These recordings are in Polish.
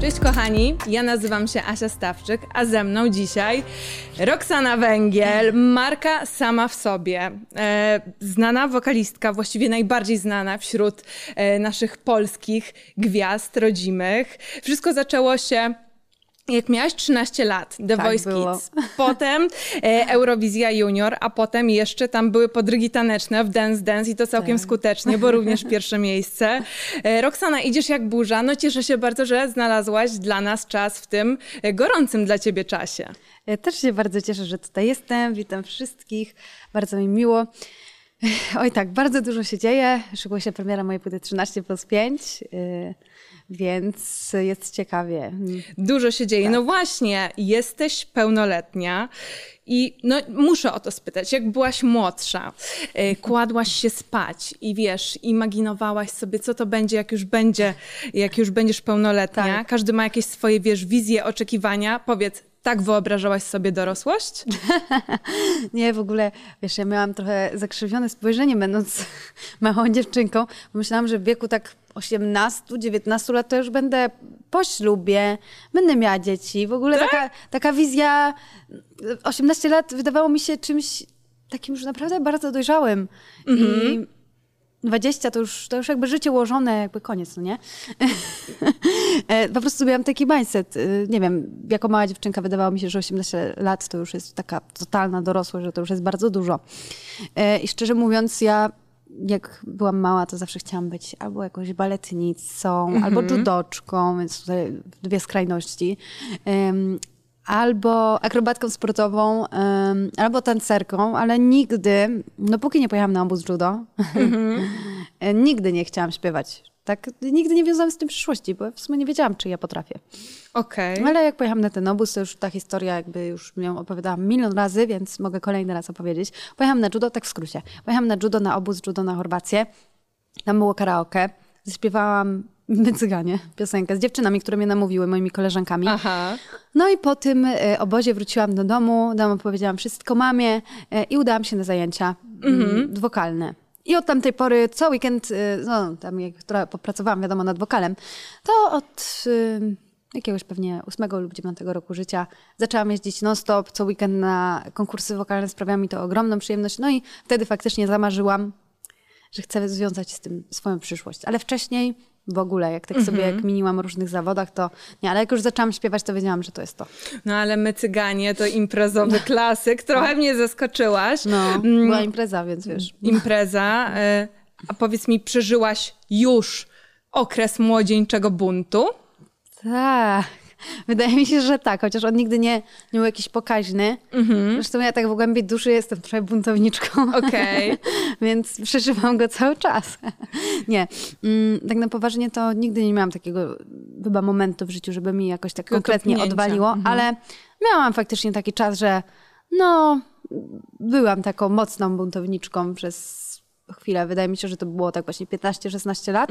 Cześć kochani, ja nazywam się Asia Stawczyk, a ze mną dzisiaj Roxana Węgiel, marka sama w sobie. E, znana wokalistka, właściwie najbardziej znana wśród e, naszych polskich gwiazd rodzimych. Wszystko zaczęło się jak miałaś 13 lat, The Tak Voice było. Kids, potem e, Eurowizja Junior, a potem jeszcze tam były podrygi taneczne w Dance Dance i to całkiem Tak. skutecznie, bo również pierwsze miejsce. E, Roxana, idziesz jak burza. No cieszę się bardzo, że znalazłaś dla nas czas w tym e, gorącym dla ciebie czasie. Ja też się bardzo cieszę, że tutaj jestem. Witam wszystkich. Bardzo mi miło. Oj tak, bardzo dużo się dzieje. Szykuje się premiera mojej płyty 13 plus 5, yy, więc jest ciekawie. Dużo się dzieje. Tak. No właśnie, jesteś pełnoletnia i no, muszę o to spytać. Jak byłaś młodsza, e, kładłaś się spać i wiesz, imaginowałaś sobie, co to będzie, jak już będzie, jak już będziesz pełnoletnia. Tak. Każdy ma jakieś swoje, wiesz, wizje, oczekiwania. Powiedz, tak wyobrażałaś sobie dorosłość? Nie, w ogóle, wiesz, ja miałam trochę zakrzywione spojrzenie, będąc małą dziewczynką. Myślałam, że w wieku tak 18-19 lat to już będę po ślubie, będę miała dzieci. W ogóle taka, taka wizja, 18 lat wydawało mi się czymś takim już naprawdę bardzo dojrzałym. I 20 to już, to już jakby życie ułożone, jakby koniec, no nie? E, po prostu miałam taki mindset. y, Nie wiem, jako mała dziewczynka wydawało mi się, że 18 lat to już jest taka totalna dorosłość, że to już jest bardzo dużo. E, I szczerze mówiąc, ja jak byłam mała, to zawsze chciałam być albo jakąś baletnicą, albo judoczką, więc tutaj dwie skrajności. Albo akrobatką sportową, em, albo tancerką, ale nigdy, no póki nie pojechałam na obóz judo, e, nigdy nie chciałam śpiewać. Tak, nigdy nie wiązałam z tym przyszłości, bo w sumie nie wiedziałam, czy ja potrafię. Okej. Ale jak pojechałam na ten obóz, to już ta historia jakby już ją opowiadałam milion razy, więc mogę kolejny raz opowiedzieć. Pojechałam na judo, tak w skrócie. Pojechałam na judo, na obóz judo na Chorwację. Tam było karaoke. Zaśpiewałam My Cyganie, piosenkę z dziewczynami, które mnie namówiły, moimi koleżankami. Aha. No i po tym e, obozie wróciłam do domu, domu opowiedziałam wszystko mamie e, i udałam się na zajęcia mm, wokalne. I od tamtej pory co weekend, e, no tam jak trochę popracowałam wiadomo nad wokalem, to od jakiegoś pewnie ósmego lub dziewiątego roku życia zaczęłam jeździć non-stop, co weekend na konkursy wokalne, sprawia mi to ogromną przyjemność. No i wtedy faktycznie zamarzyłam, że chcę związać z tym swoją przyszłość. Ale wcześniej w ogóle, jak tak sobie jak miniłam o różnych zawodach, to nie, ale jak już zaczęłam śpiewać, to wiedziałam, że to jest to. No ale my cyganie to imprezowy klasyk. Trochę mnie zaskoczyłaś. No, Mm, była impreza, więc wiesz. impreza. e, A powiedz mi, przeżyłaś już okres młodzieńczego buntu? Tak. Wydaje mi się, że tak, chociaż on nigdy nie, nie był jakiś pokaźny. Zresztą ja tak w głębi duszy jestem trochę buntowniczką. Okej. Więc przeżywam go cały czas. nie. Mm, tak na poważnie to nigdy nie miałam takiego chyba momentu w życiu, żeby mi jakoś tak konkretnie kopnięcia. odwaliło, ale miałam faktycznie taki czas, że no, byłam taką mocną buntowniczką przez chwilę. Wydaje mi się, że to było tak właśnie 15-16 lat.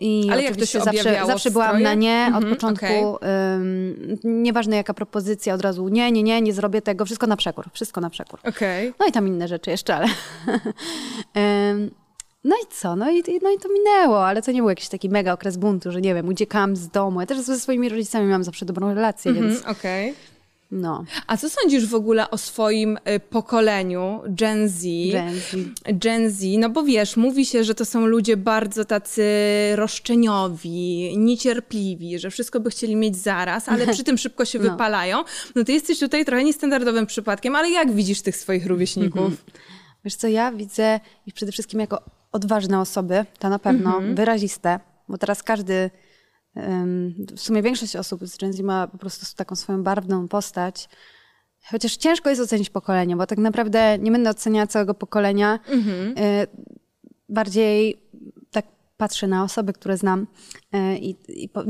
I Ale jak to się zawsze, zawsze byłam na nie od Mhm, początku. okej. ym, nieważne jaka propozycja, od razu nie, nie, nie, nie zrobię tego. Wszystko na przekór, wszystko na przekór. Okej. No i tam inne rzeczy jeszcze, ale... Ym, no i co? No i, no i to minęło, ale to nie był jakiś taki mega okres buntu, że nie wiem, uciekałam z domu. Ja też ze swoimi rodzicami miałam zawsze dobrą relację, więc Mhm, Okej. No. A co sądzisz w ogóle o swoim y, pokoleniu Gen Z? Gen Z. Gen Z, no bo wiesz, mówi się, że to są ludzie bardzo tacy roszczeniowi, niecierpliwi, że wszystko by chcieli mieć zaraz, ale przy tym szybko się No. wypalają. No ty jesteś tutaj trochę niestandardowym przypadkiem, ale jak widzisz tych swoich rówieśników? Wiesz co, ja widzę ich przede wszystkim jako odważne osoby, to na pewno, wyraziste, bo teraz każdy, w sumie większość osób z Gen Z ma po prostu taką swoją barwną postać. Chociaż ciężko jest ocenić pokolenie, bo tak naprawdę nie będę oceniała całego pokolenia. Y, bardziej tak patrzę na osoby, które znam y, i, i po,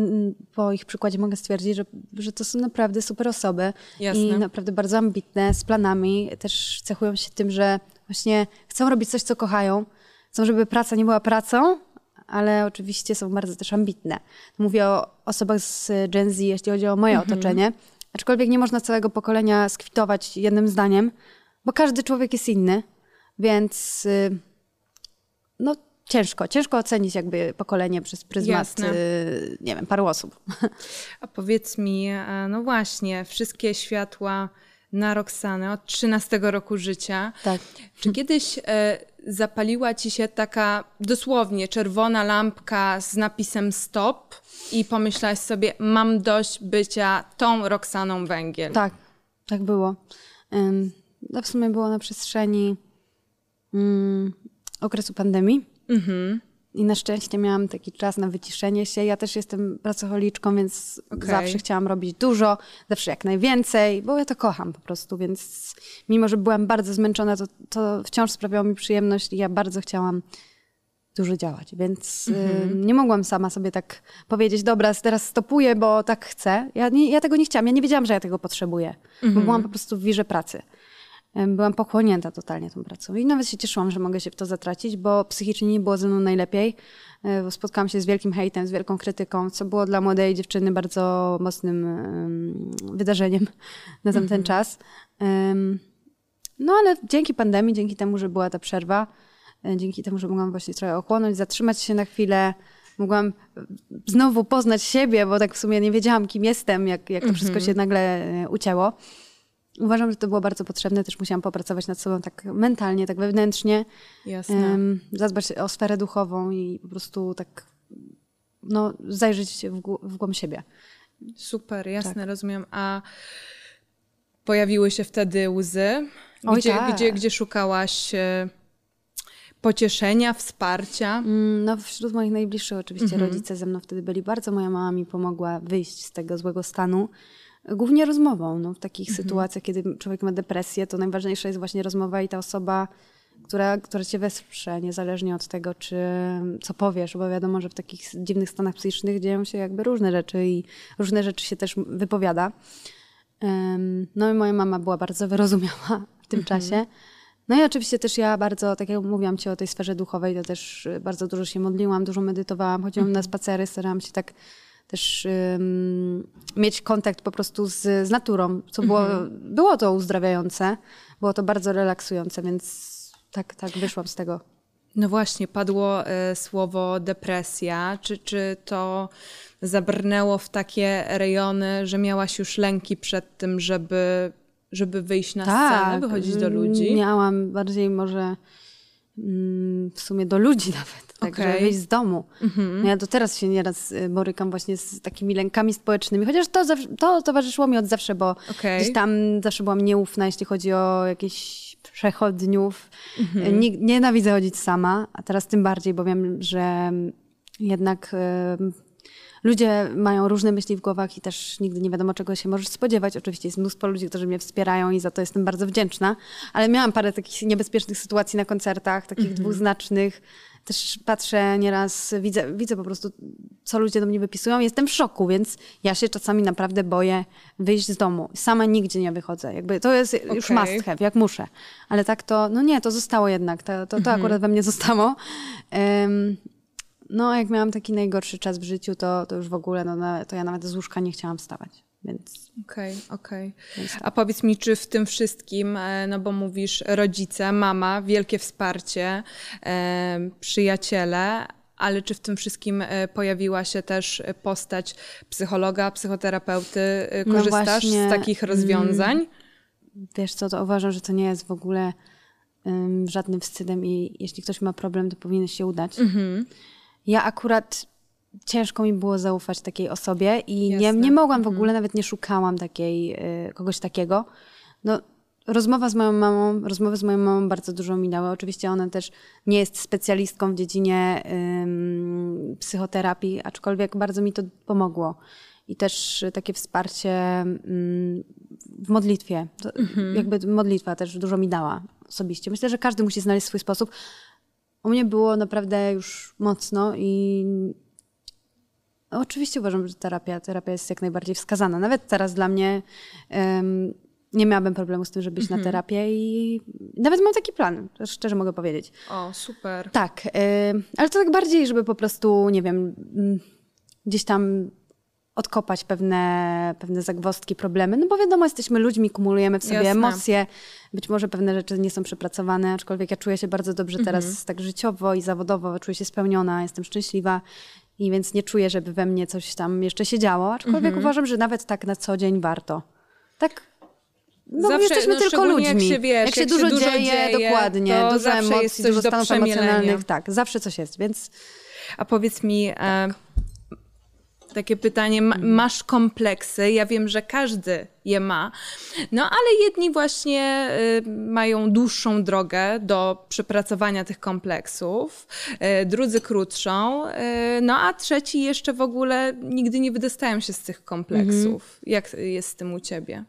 po ich przykładzie mogę stwierdzić, że, że to są naprawdę super osoby Jasne. i naprawdę bardzo ambitne, z planami. Też cechują się tym, że właśnie chcą robić coś, co kochają. Chcą, żeby praca nie była pracą, ale oczywiście są bardzo też ambitne. Mówię o osobach z Gen Z, jeśli chodzi o moje otoczenie. Aczkolwiek nie można całego pokolenia skwitować jednym zdaniem, bo każdy człowiek jest inny, więc y, no ciężko, ciężko ocenić jakby pokolenie przez pryzmat, y, nie wiem, paru osób. A powiedz mi, e, no właśnie, wszystkie światła na Roxanę od 13 roku życia. Tak. Czy kiedyś e, zapaliła ci się taka dosłownie czerwona lampka z napisem stop i pomyślałaś sobie, mam dość bycia tą Roxaną Węgiel? Tak, tak było. To w sumie było na przestrzeni mm, okresu pandemii. Mhm. I na szczęście miałam taki czas na wyciszenie się. Ja też jestem pracocholiczką, więc Okej. zawsze chciałam robić dużo, zawsze jak najwięcej, bo ja to kocham po prostu, więc mimo, że byłam bardzo zmęczona, to, to wciąż sprawiało mi przyjemność i ja bardzo chciałam dużo działać, więc y, nie mogłam sama sobie tak powiedzieć, dobra, teraz stopuję, bo tak chcę. Ja, nie, ja tego nie chciałam, ja nie wiedziałam, że ja tego potrzebuję, bo byłam po prostu w wirze pracy. Byłam pochłonięta totalnie tą pracą i nawet się cieszyłam, że mogę się w to zatracić, bo psychicznie nie było ze mną najlepiej. E, Spotkałam się z wielkim hejtem, z wielką krytyką, co było dla młodej dziewczyny bardzo mocnym em, wydarzeniem na tamten czas. Em, No ale dzięki pandemii, dzięki temu, że była ta przerwa, e, dzięki temu, że mogłam właśnie trochę ochłonąć, zatrzymać się na chwilę, mogłam e, znowu poznać siebie, bo tak w sumie nie wiedziałam, kim jestem, jak, jak to wszystko się nagle ucięło. Uważam, że to było bardzo potrzebne. Też musiałam popracować nad sobą tak mentalnie, tak wewnętrznie. Jasne. Em, zadbać o sferę duchową i po prostu tak no, zajrzeć się w, w głąb siebie. Super, jasne, Tak. rozumiem. A pojawiły się wtedy łzy? Oj, Gdzie, tak. gdzie, gdzie szukałaś e, pocieszenia, wsparcia? Mm, No, wśród moich najbliższych oczywiście rodzice ze mną wtedy byli bardzo. Moja mama mi pomogła wyjść z tego złego stanu. Głównie rozmową. No, w takich sytuacjach, kiedy człowiek ma depresję, to najważniejsza jest właśnie rozmowa i ta osoba, która, która cię wesprze, niezależnie od tego, czy co powiesz, bo wiadomo, że w takich dziwnych stanach psychicznych dzieją się jakby różne rzeczy i różne rzeczy się też wypowiada. No i moja mama była bardzo wyrozumiała w tym czasie. No i oczywiście też ja bardzo, tak jak mówiłam ci o tej sferze duchowej, to też bardzo dużo się modliłam, dużo medytowałam, chodziłam na spacery, starałam się tak też ym, mieć kontakt po prostu z, z naturą, co było, było to uzdrawiające, było to bardzo relaksujące, więc tak, tak wyszłam z tego. No właśnie, padło e, słowo depresja. Czy, czy to zabrnęło w takie rejony, że miałaś już lęki przed tym, żeby, żeby wyjść na scenę, wychodzić do ludzi? Tak, Miałam bardziej może w sumie do ludzi nawet, tak, Okej. żeby wyjść z domu. No ja do teraz się nieraz y, borykam właśnie z takimi lękami społecznymi, chociaż to, to towarzyszyło mi od zawsze, bo Okej. gdzieś tam zawsze byłam nieufna, jeśli chodzi o jakieś przechodniów. Nie, nienawidzę chodzić sama, a teraz tym bardziej, bo wiem, że jednak y, ludzie mają różne myśli w głowach i też nigdy nie wiadomo, czego się możesz spodziewać. Oczywiście jest mnóstwo ludzi, którzy mnie wspierają i za to jestem bardzo wdzięczna, ale miałam parę takich niebezpiecznych sytuacji na koncertach, takich dwuznacznych. Też patrzę nieraz, widzę, widzę po prostu, co ludzie do mnie wypisują. Jestem w szoku, więc ja się czasami naprawdę boję wyjść z domu. Sama nigdzie nie wychodzę. Jakby to jest już Okej. must have, jak muszę. Ale tak to, no nie, to zostało jednak. To, to, to akurat we mnie zostało. Em, no, jak miałam taki najgorszy czas w życiu, to, to już w ogóle, no, na- to ja nawet z łóżka nie chciałam wstawać. Więc Okej, okej. A powiedz mi, czy w tym wszystkim, e, no bo mówisz rodzice, mama, wielkie wsparcie, e, przyjaciele, ale czy w tym wszystkim e, pojawiła się też postać psychologa, psychoterapeuty? No Korzystasz właśnie, z takich rozwiązań? wiesz co, to uważam, że to nie jest w ogóle em, żadnym wstydem i jeśli ktoś ma problem, to powinien się udać. Ja akurat ciężko mi było zaufać takiej osobie i nie, Jasne. nie mogłam w ogóle, nawet nie szukałam takiej, y, kogoś takiego. No, rozmowa z moją mamą, rozmowy z moją mamą bardzo dużo mi dały. Oczywiście ona też nie jest specjalistką w dziedzinie ym, psychoterapii, aczkolwiek bardzo mi to pomogło. I też takie wsparcie ym, w modlitwie. To, Jakby modlitwa też dużo mi dała osobiście. Myślę, że każdy musi znaleźć swój sposób. U mnie było naprawdę już mocno i oczywiście uważam, że terapia, terapia jest jak najbardziej wskazana. Nawet teraz dla mnie em, nie miałabym problemu z tym, żeby iść na terapię i nawet mam taki plan, szczerze mogę powiedzieć. O, super. Tak, em, ale to tak bardziej, żeby po prostu, nie wiem, mm, gdzieś tam odkopać pewne, pewne zagwozdki, problemy, no bo wiadomo, jesteśmy ludźmi, kumulujemy w sobie Jasne. emocje, być może pewne rzeczy nie są przepracowane, aczkolwiek ja czuję się bardzo dobrze teraz Mhm. tak życiowo i zawodowo, czuję się spełniona, jestem szczęśliwa i więc nie czuję, żeby we mnie coś tam jeszcze się działo, aczkolwiek Mhm. uważam, że nawet tak na co dzień warto. Tak no Zawsze, jesteśmy no, tylko ludźmi. jak się, wiesz, jak się jak się dużo, dużo dzieje, dzieje, dokładnie, to dużo zawsze emocji, jest coś dużo stanów emocjonalnych, tak, zawsze coś jest, więc A powiedz mi, e, takie pytanie, Mhm. masz kompleksy? Ja wiem, że każdy je ma, no ale jedni właśnie y, mają dłuższą drogę do przepracowania tych kompleksów, y, drudzy krótszą, y, no a trzeci jeszcze w ogóle nigdy nie wydostają się z tych kompleksów. Mhm. Jak jest z tym u ciebie?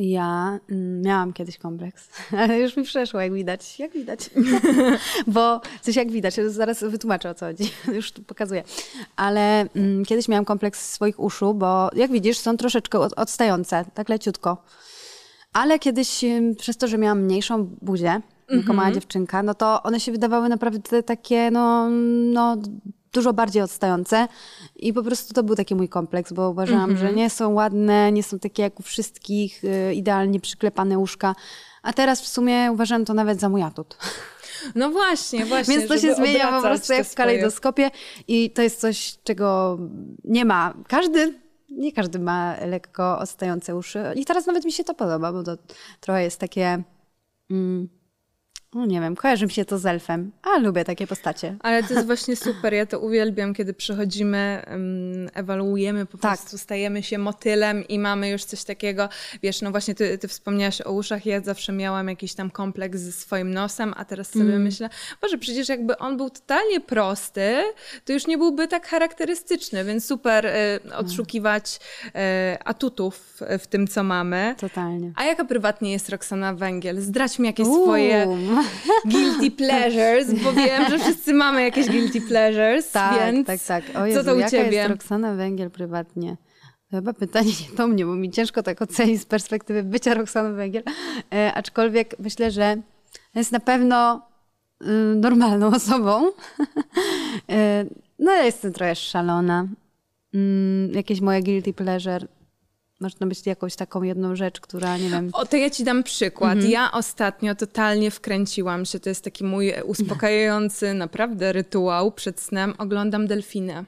Ja mm, miałam kiedyś kompleks, ale już mi przeszło, jak widać. Jak widać. Bo coś jak widać, zaraz wytłumaczę o co chodzi, już tu pokazuję. Ale mm, kiedyś miałam kompleks swoich uszu, bo jak widzisz, są troszeczkę od, odstające, tak leciutko. Ale kiedyś przez to, że miałam mniejszą buzię, jako mała dziewczynka, no to one się wydawały naprawdę takie, no, no dużo bardziej odstające i po prostu to był taki mój kompleks, bo uważałam, że nie są ładne, nie są takie jak u wszystkich, y, idealnie przyklepane łóżka. A teraz w sumie uważam to nawet za mój atut. No właśnie, właśnie. Więc to się zmienia po prostu jak w kalejdoskopie i to jest coś, czego nie ma. Każdy, nie każdy ma lekko odstające uszy. I teraz nawet mi się to podoba, bo to trochę jest takie... Mm, no nie wiem, kojarzy mi się to z elfem, a lubię takie postacie. Ale to jest właśnie super, ja to uwielbiam, kiedy przychodzimy, um, ewaluujemy, po Tak. prostu stajemy się motylem i mamy już coś takiego, wiesz, no właśnie ty, ty wspomniałaś o uszach, ja zawsze miałam jakiś tam kompleks ze swoim nosem, a teraz sobie Mm. myślę, Boże, przecież jakby on był totalnie prosty, to już nie byłby tak charakterystyczny, więc super y, odszukiwać y, atutów w tym, co mamy. Totalnie. A jaka prywatnie jest Roxana Węgiel? Zdradź mi jakieś Uuu. swoje guilty pleasures, bo wiem, że wszyscy mamy jakieś guilty pleasures, Tak, więc tak, tak. O Jezu, co to u jaka ciebie? jest Roxana Węgiel prywatnie? Chyba pytanie nie do mnie, bo mi ciężko tak ocenić z perspektywy bycia Roxaną Węgiel. E, aczkolwiek myślę, że jest na pewno y, normalną osobą. e, no ja jestem trochę szalona. Mm, jakieś moje guilty pleasure. Można być jakąś taką jedną rzecz, która, nie wiem... O, to ja ci dam przykład. Mhm. Ja ostatnio totalnie wkręciłam się, to jest taki mój uspokajający naprawdę rytuał przed snem. Oglądam delfiny.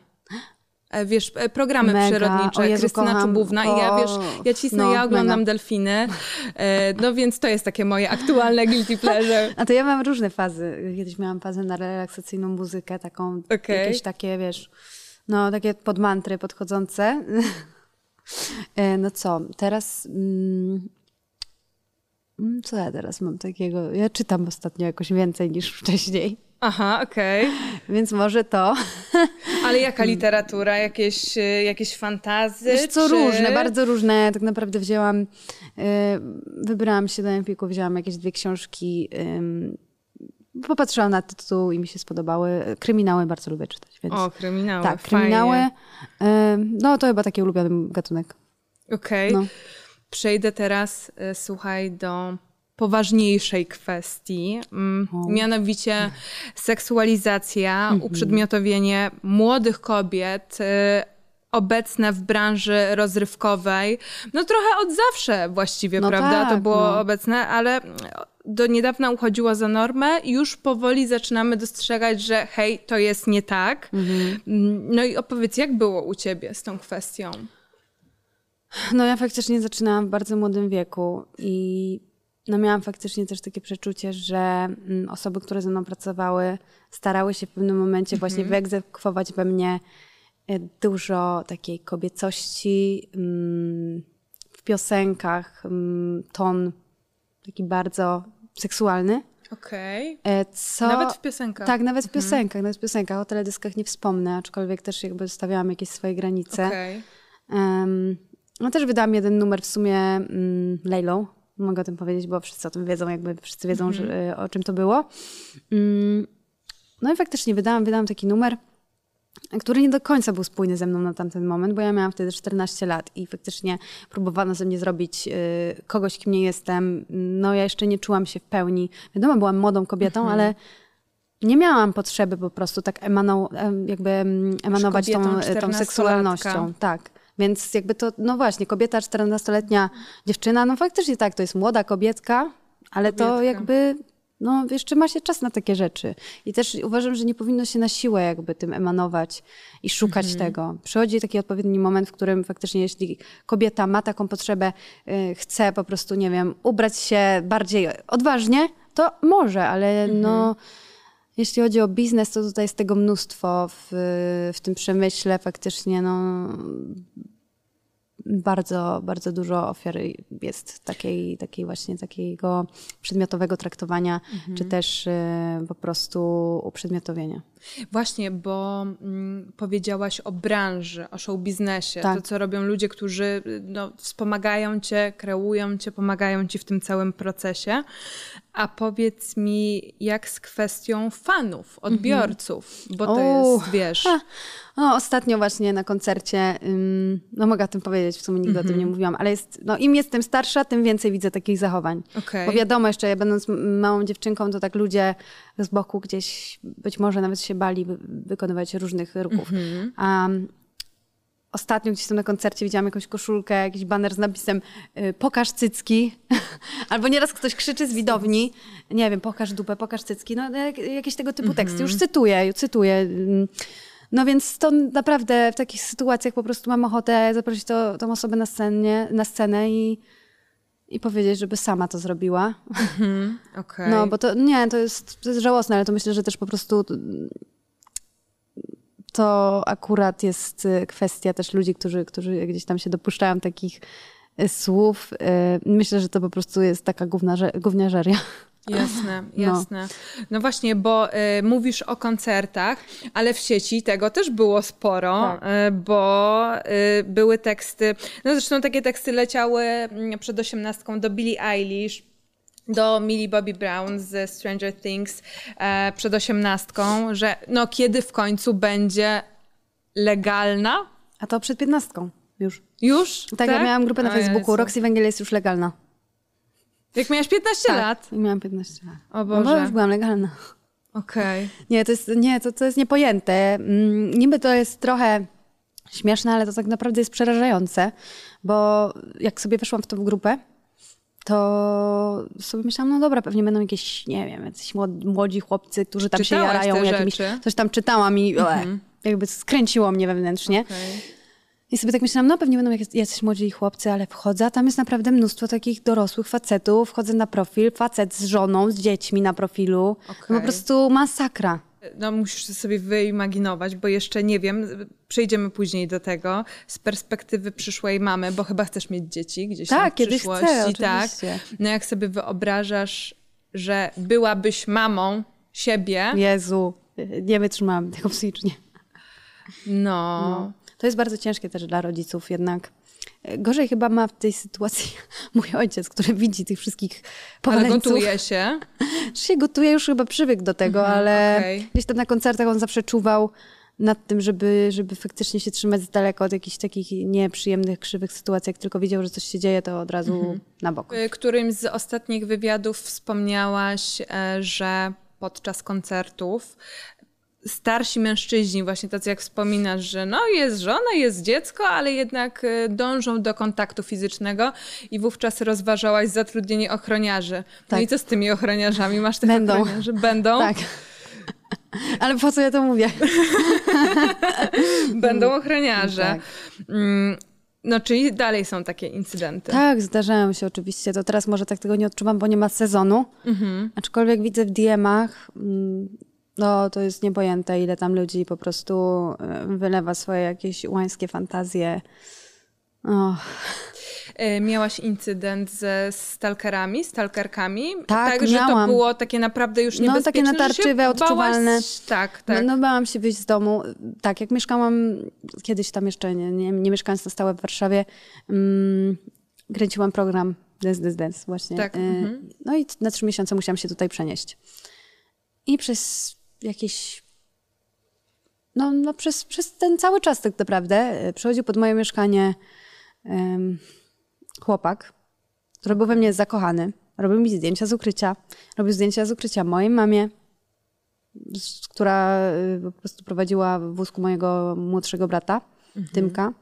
E, Wiesz, e, programy Mega. przyrodnicze, O Jezu, Krystyna kocham. Czubówna i ja, O, wiesz, ja cisnę, no, ja oglądam mega. delfiny, E, no więc to jest takie moje aktualne guilty pleasure. A to ja mam różne fazy. Kiedyś miałam fazę na relaksacyjną muzykę, taką, Okej. jakieś takie, wiesz, no takie pod mantry podchodzące. E, no co, teraz... Mm, mm, co ja teraz mam takiego? Ja czytam ostatnio jakoś więcej niż wcześniej, Aha, okej. więc może to. Ale jaka literatura? Jakieś, e, jakieś fantazy? Wiesz co, czy... różne, bardzo różne. Tak naprawdę wzięłam, y, wybrałam się do Empiku, wzięłam jakieś dwie książki, popatrzyłam na tytuł i mi się spodobały. Kryminały bardzo lubię czytać, więc... O, kryminały. Tak, fajnie. kryminały. ym, No to chyba taki ulubiony gatunek. Okej. No. Przejdę teraz, e, słuchaj, do poważniejszej kwestii, mm, mianowicie seksualizacja, Mhm. uprzedmiotowienie młodych kobiet, e, obecne w branży rozrywkowej. No trochę od zawsze właściwie, No prawda? to tak, było no. obecne, ale do niedawna uchodziło za normę już powoli zaczynamy dostrzegać, że hej, to jest nie tak. Mhm. No i opowiedz, jak było u ciebie z tą kwestią? No ja faktycznie zaczynałam w bardzo młodym wieku i no miałam faktycznie też takie przeczucie, że mm, osoby, które ze mną pracowały, starały się w pewnym momencie właśnie wyegzekwować we mnie e, dużo takiej kobiecości mm, w piosenkach, mm, ton taki bardzo seksualny. Okej. E, Co... Nawet w piosenkach. Tak, nawet w piosenkach, nawet w piosenkach. O teledyskach nie wspomnę, aczkolwiek też jakby stawiałam jakieś swoje granice. Okej. Em, no też wydałam jeden numer w sumie mm, Lejlą. Mogę o tym powiedzieć, bo wszyscy o tym wiedzą, jakby wszyscy wiedzą, że, o czym to było. Mm, no i faktycznie wydałam, wydałam taki numer, który nie do końca był spójny ze mną na tamten moment, bo ja miałam wtedy 14 lat i faktycznie próbowano ze mnie zrobić y, kogoś, kim nie jestem. No ja jeszcze nie czułam się w pełni. Wiadomo, byłam młodą kobietą, ale nie miałam potrzeby po prostu tak emano, em, jakby em, emanować tą, kobietą tą 14-latka. seksualnością. Tak. Więc jakby to, no właśnie, kobieta 14-letnia dziewczyna, no faktycznie tak, to jest młoda kobietka, ale to Kobietka. jakby, no jeszcze ma się czas na takie rzeczy. I też uważam, że nie powinno się na siłę jakby tym emanować i szukać Mhm. tego. Przychodzi taki odpowiedni moment, w którym faktycznie jeśli kobieta ma taką potrzebę, y, chce po prostu, nie wiem, ubrać się bardziej odważnie, to może, ale Mhm. no... Jeśli chodzi o biznes, to tutaj jest tego mnóstwo w, w tym przemyśle. Faktycznie no, bardzo, bardzo dużo ofiar jest takiej, takiej właśnie takiego przedmiotowego traktowania, Mhm. czy też y, po prostu uprzedmiotowienia. Właśnie, bo mm, powiedziałaś o branży, o show biznesie, Tak. to co robią ludzie, którzy y, no, wspomagają cię, kreują cię, pomagają ci w tym całym procesie. A powiedz mi, jak z kwestią fanów, odbiorców, bo to O, jest, wiesz, ha. No, ostatnio właśnie na koncercie, ym, no mogę o tym powiedzieć, w sumie nigdy o tym Mhm. nie mówiłam, ale jest, no, im jestem starsza, tym więcej widzę takich zachowań. Okej. Bo wiadomo, jeszcze ja będąc małą dziewczynką, to tak ludzie z boku gdzieś być może nawet się bali wy- wykonywać różnych ruchów. Mhm. A um, ostatnio gdzieś tam na koncercie widziałam jakąś koszulkę, jakiś baner z napisem y, pokaż cycki. Albo nieraz ktoś krzyczy z widowni, nie wiem, pokaż dupę, pokaż cycki. No jak, jakieś tego typu teksty. Już cytuję, cytuję. No więc to naprawdę w takich sytuacjach po prostu mam ochotę zaprosić to, tą osobę na, scenie, na scenę i, i powiedzieć, żeby sama to zrobiła. okej. No, bo to nie, to jest, to jest żałosne, ale to myślę, że też po prostu to akurat jest y, kwestia też ludzi, którzy, którzy gdzieś tam się dopuszczają takich y, słów. Y, Myślę, że to po prostu jest taka gówniarzeria. Jasne, jasne. No, właśnie, bo y, mówisz o koncertach, ale w sieci tego też było sporo, Tak. y, bo y, były teksty, no zresztą takie teksty leciały mm, przed osiemnastką do Billie Eilish, do Millie Bobby Brown z Stranger Things e, przed osiemnastką, że no kiedy w końcu będzie legalna? A to przed piętnastką już. Już? Tak, ja miałam grupę na O Facebooku. Jezu. Roxy Węgiel jest już legalna. Jak miałaś 15 lat? Tak, i miałam 15 lat. O No bo Boże. już byłam legalna. Okej. Nie, to jest, nie, to, to jest niepojęte. Mm, Niby to jest trochę śmieszne, ale to tak naprawdę jest przerażające, bo jak sobie weszłam w tą grupę, to sobie myślałam, no dobra, pewnie będą jakieś, nie wiem, jacyś młod- młodzi chłopcy, którzy tam Czytałaś się jarają jakimiś... rzeczy? Coś tam czytałam i e, jakby skręciło mnie wewnętrznie. Okej. I sobie tak myślałam, no pewnie będą jacyś młodzi chłopcy, ale wchodzę, a tam jest naprawdę mnóstwo takich dorosłych facetów. Wchodzę na profil, facet z żoną, z dziećmi na profilu. No Okej. po prostu masakra. No musisz to sobie wyimaginować, bo jeszcze nie wiem, przejdziemy później do tego, z perspektywy przyszłej mamy, bo chyba chcesz mieć dzieci gdzieś Tak, w przyszłości. chcę, tak. oczywiście. No jak sobie wyobrażasz, że byłabyś mamą siebie, Jezu, nie wytrzymałam tego psychicznie. no, To jest bardzo ciężkie też dla rodziców jednak. Gorzej chyba ma w tej sytuacji mój ojciec, który widzi tych wszystkich ale powaleńców. gotuje się. Czy się gotuje, już chyba przywykł do tego, ale okej. gdzieś tam na koncertach on zawsze czuwał nad tym, żeby, żeby faktycznie się trzymać z daleka od jakichś takich nieprzyjemnych, krzywych sytuacji. Jak tylko widział, że coś się dzieje, to od razu na bok. W którymś z ostatnich wywiadów wspomniałaś, e, że podczas koncertów starsi mężczyźni, właśnie tacy jak wspominasz, że no jest żona, jest dziecko, ale jednak e, dążą do kontaktu fizycznego i wówczas rozważałaś zatrudnienie ochroniarzy. No Tak. i co z tymi ochroniarzami? Masz tych Będą. ochroniarzy? Będą? Tak. Ale po co ja to mówię? Będą ochroniarze. Tak. Mm, No czyli dalej są takie incydenty. Tak, zdarzają się oczywiście. To teraz może tak tego nie odczuwam, bo nie ma sezonu. Aczkolwiek widzę w DM-ach, mm, no to jest niepojęte, ile tam ludzi po prostu e, wylewa swoje jakieś łańskie fantazje. Och. E, Miałaś incydent ze stalkerami, stalkerkami? Tak, że to miałam. było takie naprawdę już No, niebezpieczne, takie że się natarczywe, odczuwalne. Bałaś... Tak, tak. No, no bałam się wyjść z domu. Tak, jak mieszkałam kiedyś tam jeszcze, nie, nie, nie mieszkając na stałe w Warszawie, mm, kręciłam program Dance, Dance, Dance właśnie. Tak, Y, mhm. No i na trzy miesiące musiałam się tutaj przenieść. I przez jakieś... No, no przez, przez ten cały czas tak naprawdę y, przychodził pod moje mieszkanie em, chłopak, który był we mnie zakochany. Robił mi zdjęcia z ukrycia. Robił zdjęcia z ukrycia mojej mamie, która y, po prostu prowadziła w wózku mojego młodszego brata, Tymka.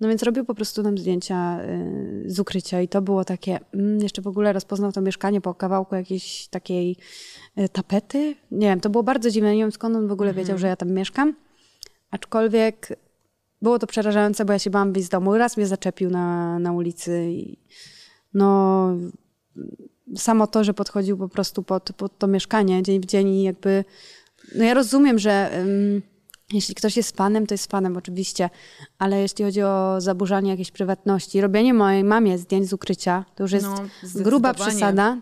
No więc robił po prostu nam zdjęcia y, z ukrycia i to było takie, mm, jeszcze w ogóle rozpoznał to mieszkanie po kawałku jakiejś takiej y, tapety. Nie wiem, to było bardzo dziwne, nie wiem skąd on w ogóle wiedział, że ja tam mieszkam. Aczkolwiek było to przerażające, bo ja się bałam wyjść z domu. Raz mnie zaczepił na, na ulicy i no samo to, że podchodził po prostu pod, pod to mieszkanie dzień w dzień i jakby no ja rozumiem, że um, jeśli ktoś jest fanem, to jest fanem oczywiście, ale jeśli chodzi o zaburzanie jakiejś prywatności, robienie mojej mamie zdjęć z ukrycia, to już jest No, gruba przesada.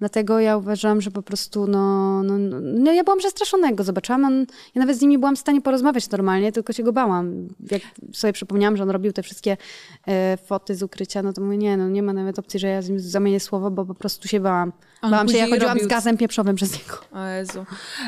Dlatego ja uważam, że po prostu, no, no, no, ja byłam przestraszona, jak go zobaczyłam. On, ja nawet z nim nie byłam w stanie porozmawiać normalnie, tylko się go bałam. Jak sobie przypomniałam, że on robił te wszystkie e, foty z ukrycia, no to mówię, nie, no nie ma nawet opcji, że ja z nim zamienię słowo, bo po prostu się bałam. On bałam się, ja chodziłam robił- z gazem pieprzowym przez niego. O Jezu.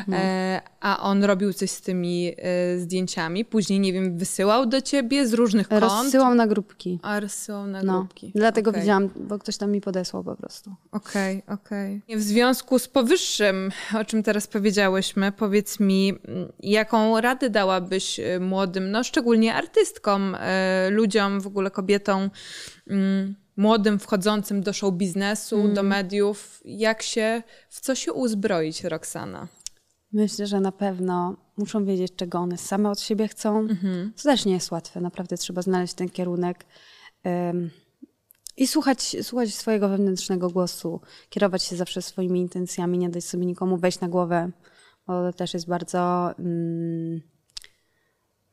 No. E, a on robił coś z tymi e, zdjęciami? Później, nie wiem, wysyłał do ciebie z różnych kont? Rozsyłam na grupki. A rozsyłał na No, grupki. dlatego Okej. widziałam, bo ktoś tam mi podesłał po prostu. Okej, okej. W związku z powyższym, o czym teraz powiedziałyśmy, powiedz mi, jaką radę dałabyś e, młodym, no szczególnie artystkom, e, ludziom, w ogóle kobietom, mm, młodym, wchodzącym do show biznesu, Mm. do mediów, jak się, w co się uzbroić, Roxana? Myślę, że na pewno muszą wiedzieć, czego one same od siebie chcą. To też nie jest łatwe. Naprawdę trzeba znaleźć ten kierunek em, i słuchać, słuchać swojego wewnętrznego głosu, kierować się zawsze swoimi intencjami, nie dać sobie nikomu wejść na głowę, bo to też jest bardzo mm,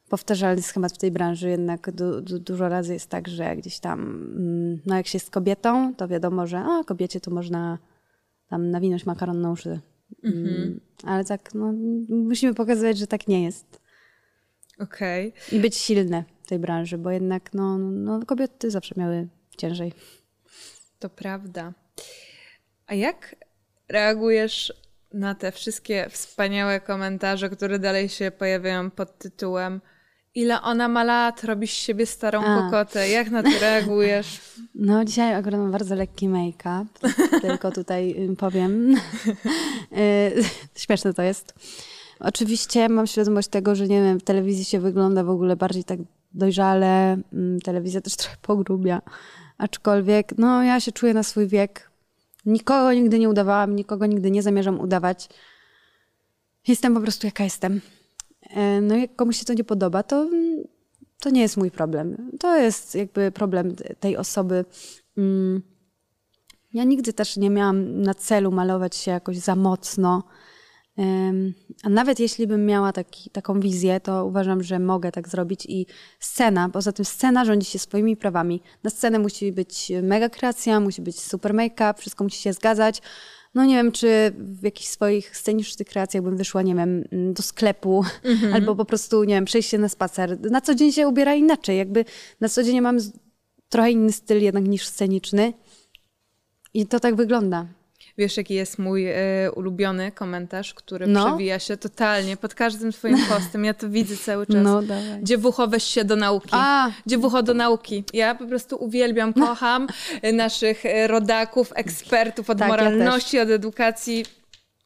powtarzalny schemat w tej branży. Jednak du, du, dużo razy jest tak, że gdzieś tam, mm, no jak się jest kobietą, to wiadomo, że a, kobiecie to można tam nawinąć makaron na uszy. Mm, Ale tak, no, musimy pokazywać, że tak nie jest. Okej. I być silne w tej branży, bo jednak no, no, kobiety zawsze miały ciężej. To prawda. A jak reagujesz na te wszystkie wspaniałe komentarze, które dalej się pojawiają pod tytułem Ile ona ma lat, robisz siebie starą A. kokotę. Jak na to reagujesz? No, dzisiaj akurat mam bardzo lekki make-up, tylko tutaj ym, powiem. Y, Śmieszne to jest. Oczywiście mam świadomość tego, że nie wiem, w telewizji się wygląda w ogóle bardziej tak dojrzale, mm, telewizja też trochę pogrubia. Aczkolwiek, no ja się czuję na swój wiek. Nikogo nigdy nie udawałam, nikogo nigdy nie zamierzam udawać. Jestem po prostu jaka jestem. E, No jak komuś się to nie podoba, to, mm, to nie jest mój problem. To jest jakby problem tej osoby. Mm. Ja nigdy też nie miałam na celu malować się jakoś za mocno. A nawet jeśli bym miała taki, taką wizję, to uważam, że mogę tak zrobić. I scena, poza tym scena rządzi się swoimi prawami. Na scenę musi być mega kreacja, musi być super make-up, wszystko musi się zgadzać. No nie wiem, czy w jakichś swoich scenicznych kreacjach bym wyszła, nie wiem, mm, do sklepu, albo po prostu, nie wiem, przejść się na spacer. Na co dzień się ubiera inaczej. Jakby na co dzień mam trochę inny styl jednak niż sceniczny. I to tak wygląda. Wiesz, jaki jest mój e, ulubiony komentarz, który No. przewija się totalnie pod każdym twoim postem. Ja to widzę cały czas. No, dawaj. Dziewucho, weź się do nauki. A. Dziewucho do nauki. Ja po prostu uwielbiam, kocham e, naszych e, rodaków, ekspertów od Tak, ja moralności, od edukacji.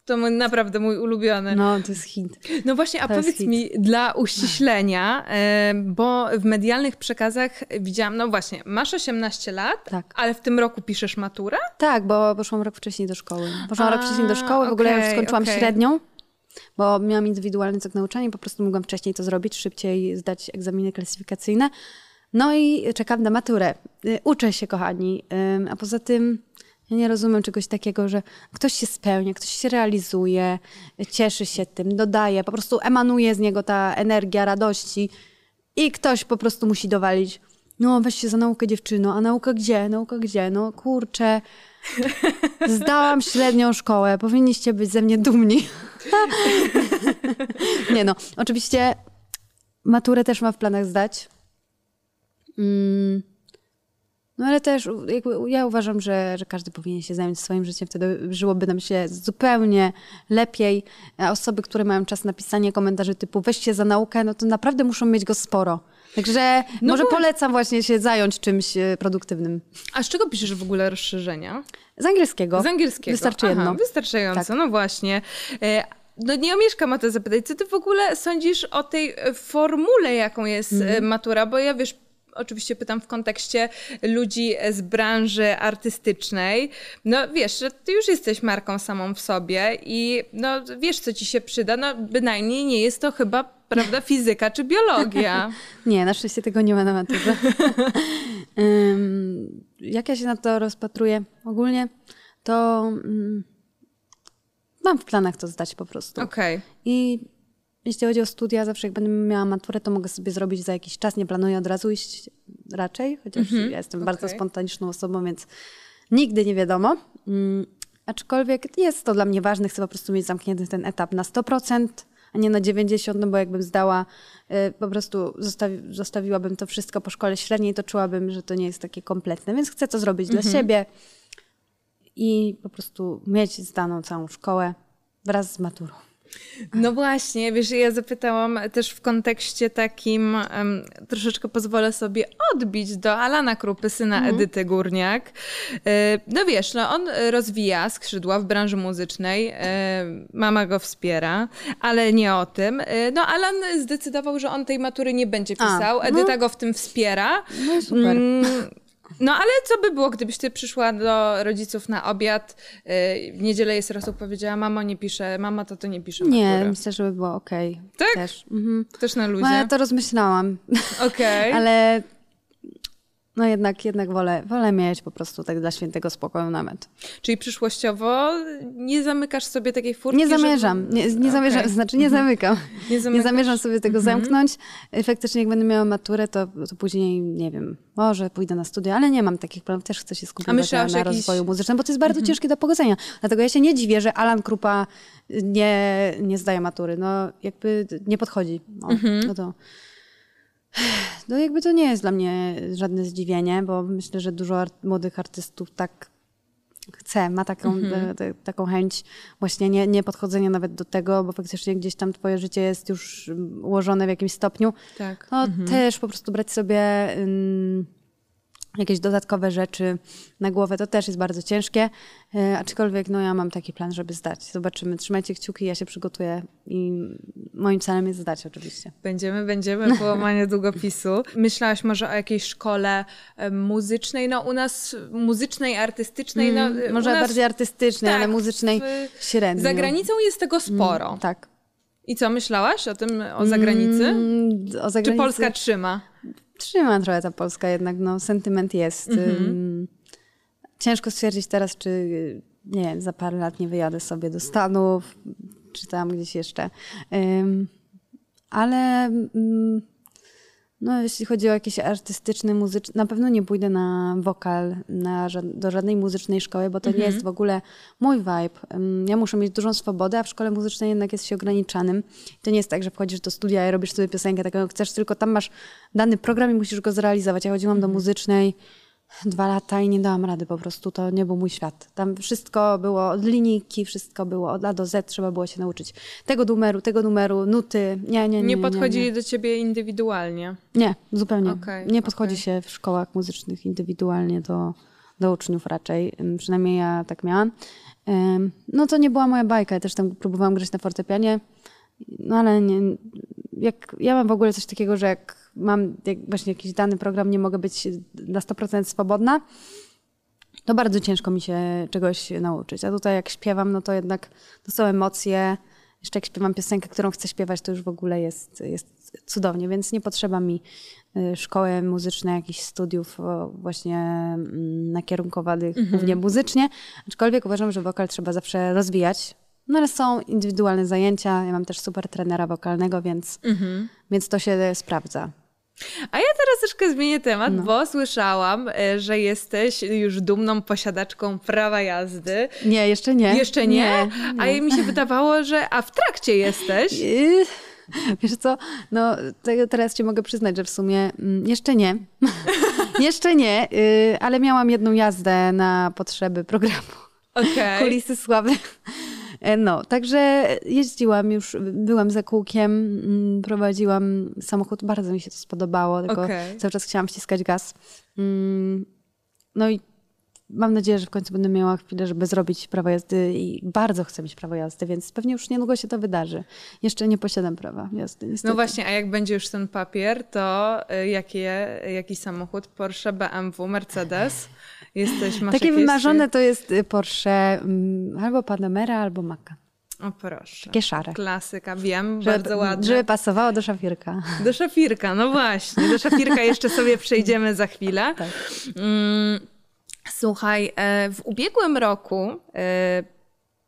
To mój, naprawdę mój ulubiony. No, No, to jest hit. właśnie, a to powiedz mi dla uściślenia, e, bo w medialnych przekazach widziałam, no właśnie, masz 18 lat, Tak. ale w tym roku piszesz maturę? Tak, bo poszłam rok wcześniej do szkoły. Poszłam A, rok wcześniej do szkoły, w ogóle ja już skończyłam okej. średnią, bo miałam indywidualny cykl nauczania po prostu mogłam wcześniej to zrobić, szybciej zdać egzaminy klasyfikacyjne. No i czekam na maturę. Y, Uczę się, kochani. A poza tym ja nie rozumiem czegoś takiego, że ktoś się spełnia, ktoś się realizuje, cieszy się tym, dodaje, po prostu emanuje z niego ta energia radości i ktoś po prostu musi dowalić. No, weź się za naukę dziewczyno, a nauka gdzie? Nauka gdzie? No kurczę, zdałam średnią szkołę, powinniście być ze mnie dumni. Nie no, oczywiście maturę też mam w planach zdać. Mm. No ale też jakby ja uważam, że, że każdy powinien się zająć swoim życiem, wtedy żyłoby nam się zupełnie lepiej. A osoby, które mają czas na pisanie komentarzy typu weź się za naukę, no to naprawdę muszą mieć go sporo. Także No może właśnie. polecam właśnie się zająć czymś e, produktywnym. A z czego piszesz w ogóle rozszerzenia? Z angielskiego. Z angielskiego. Wystarczy Aha, jedno. Wystarczająco, Tak. no właśnie. E, No nie omieszkam o to zapytać, co ty w ogóle sądzisz o tej e, formule, jaką jest Mhm. matura, bo ja wiesz, oczywiście pytam w kontekście ludzi z branży artystycznej. No wiesz, że ty już jesteś marką samą w sobie i no wiesz, co ci się przyda. No bynajmniej nie jest to chyba, prawda, fizyka czy biologia. nie, na szczęście tego nie ma na maturze. um, jak ja się na to rozpatruję ogólnie, to um, mam w planach to zdać po prostu. Okej. Okay. I jeśli chodzi o studia, zawsze jak będę miała maturę, to mogę sobie zrobić za jakiś czas. Nie planuję od razu iść raczej, chociaż mm -hmm. ja jestem okay. bardzo spontaniczną osobą, więc nigdy nie wiadomo. Um, aczkolwiek jest to dla mnie ważne, chcę po prostu mieć zamknięty ten etap na 100%, a nie na 90%, no bo jakbym zdała, y, po prostu zostawi, zostawiłabym to wszystko po szkole średniej, to czułabym, że to nie jest takie kompletne, więc chcę to zrobić mm -hmm. dla mhm. siebie i po prostu mieć zdaną całą szkołę wraz z maturą. No właśnie, wiesz, ja zapytałam też w kontekście takim, um, troszeczkę pozwolę sobie odbić do Alana Krupy, syna mhm. Edyty Górniak. E, no wiesz, no on rozwija skrzydła w branży muzycznej, e, mama go wspiera, ale nie o tym. E, no Alan zdecydował, że on tej matury nie będzie pisał, A, no. Edyta go w tym wspiera. No super. Mm, no ale co by było, gdybyś ty przyszła do rodziców na obiad, yy, w niedzielę jest raz powiedziała, mama nie pisze, mama to to nie pisze Nie, matury. myślę, że by było okej. Okay. Tak? Też. Mhm. Też na luzie? No, ja to rozmyślałam. Okej. Okay. ale no jednak, jednak wolę, wolę mieć po prostu tak dla świętego spokoju nawet. Czyli przyszłościowo nie zamykasz sobie takiej furtki? Nie zamierzam. Nie, nie zamierzam, okay. znaczy nie mhm. zamykam. Nie, nie, zamierzam sobie tego mhm. zamknąć. Faktycznie jak będę miała maturę, to, to później, nie wiem, może pójdę na studia, ale nie mam takich planów. Też chcę się skupić na, jakiś... rozwoju muzycznym, bo to jest bardzo mhm. ciężkie do pogodzenia. Dlatego ja się nie dziwię, że Alan Krupa nie, nie zdaje matury. No jakby nie podchodzi. No, no to... No jakby to nie jest dla mnie żadne zdziwienie, bo myślę, że dużo art młodych artystów tak chce, ma taką, mhm. te, taką chęć właśnie nie, nie podchodzenia nawet do tego, bo faktycznie gdzieś tam twoje życie jest już ułożone w jakimś stopniu. Tak. No mhm. też po prostu brać sobie jakieś dodatkowe rzeczy na głowę, to też jest bardzo ciężkie, e, aczkolwiek no ja mam taki plan, żeby zdać. Zobaczymy, trzymajcie kciuki, ja się przygotuję i moim celem jest zdać oczywiście. Będziemy, będziemy, połamanie długopisu. Myślałaś może o jakiejś szkole e, muzycznej, no u nas muzycznej, artystycznej, no mm, Może nas, bardziej artystycznej, tak, ale muzycznej średnio. Za granicą jest tego sporo. Mm, tak. I co, myślałaś o tym, o zagranicy? Mm, o zagranicy? Czy Polska trzyma? Trzyma trochę ta Polska jednak, no sentyment jest. Mhm. Ciężko stwierdzić teraz, czy nie wiem, za parę lat nie wyjadę sobie do Stanów, czy tam gdzieś jeszcze. Ale no, jeśli chodzi o jakieś artystyczne, muzyczne, na pewno nie pójdę na wokal, na, do żadnej muzycznej szkoły, bo to nie jest mhm. w ogóle mój vibe. Ja muszę mieć dużą swobodę, a w szkole muzycznej jednak jest się ograniczanym. To nie jest tak, że wchodzisz do studia i robisz sobie piosenkę taką, jak chcesz, tylko tam masz dany program i musisz go zrealizować. Ja chodziłam do mhm. muzycznej, dwa lata i nie dałam rady po prostu. To nie był mój świat. Tam wszystko było od linijki, wszystko było od A do Z, trzeba było się nauczyć tego numeru, tego numeru, nuty. Nie, nie, nie. Nie podchodzili nie, nie. do ciebie indywidualnie? Nie, zupełnie. Okay, nie podchodzi okay. się w szkołach muzycznych indywidualnie do, do uczniów raczej. Przynajmniej ja tak miałam. No to nie była moja bajka. Ja też tam próbowałam grać na fortepianie. No ale nie, jak, ja mam w ogóle coś takiego, że jak mam właśnie jakiś dany program, nie mogę być na 100% swobodna, to bardzo ciężko mi się czegoś nauczyć. A tutaj jak śpiewam, no to jednak to są emocje. Jeszcze jak śpiewam piosenkę, którą chcę śpiewać, to już w ogóle jest, jest cudownie, więc nie potrzeba mi y, szkoły muzycznej, jakichś studiów właśnie mm, nakierunkowanych mhm. głównie muzycznie. Aczkolwiek uważam, że wokal trzeba zawsze rozwijać, no ale są indywidualne zajęcia. Ja mam też super trenera wokalnego, więc, mhm. więc to się sprawdza. A ja teraz troszkę zmienię temat, no. bo słyszałam, e, że jesteś już dumną posiadaczką prawa jazdy. Nie, jeszcze nie. Jeszcze nie? nie, nie. A mi się wydawało, że a w trakcie jesteś. Wiesz co, no teraz ci mogę przyznać, że w sumie mm, jeszcze nie. jeszcze nie, y, ale miałam jedną jazdę na potrzeby programu. Okay. Kulisy sławy. E, no, także jeździłam już, byłam za kółkiem, mm, prowadziłam samochód, bardzo mi się to spodobało, tylko okay. cały czas chciałam wciskać gaz. Mm, no i mam nadzieję, że w końcu będę miała chwilę, żeby zrobić prawo jazdy i bardzo chcę mieć prawo jazdy, więc pewnie już niedługo się to wydarzy. Jeszcze nie posiadam prawa jazdy, niestety. No właśnie, a jak będzie już ten papier, to y, jakie, jaki samochód? Porsche, BMW, Mercedes? Jesteś, masz Takie wymarzone to jest y, Porsche mm, albo Panamera, albo Macan. O proszę. Takie szare. Klasyka, wiem, Żeby, bardzo ładne. żeby pasowało do szafirka. Do szafirka, no właśnie. Do szafirka jeszcze sobie przejdziemy za chwilę. Tak. Mm, słuchaj, e, w ubiegłym roku e,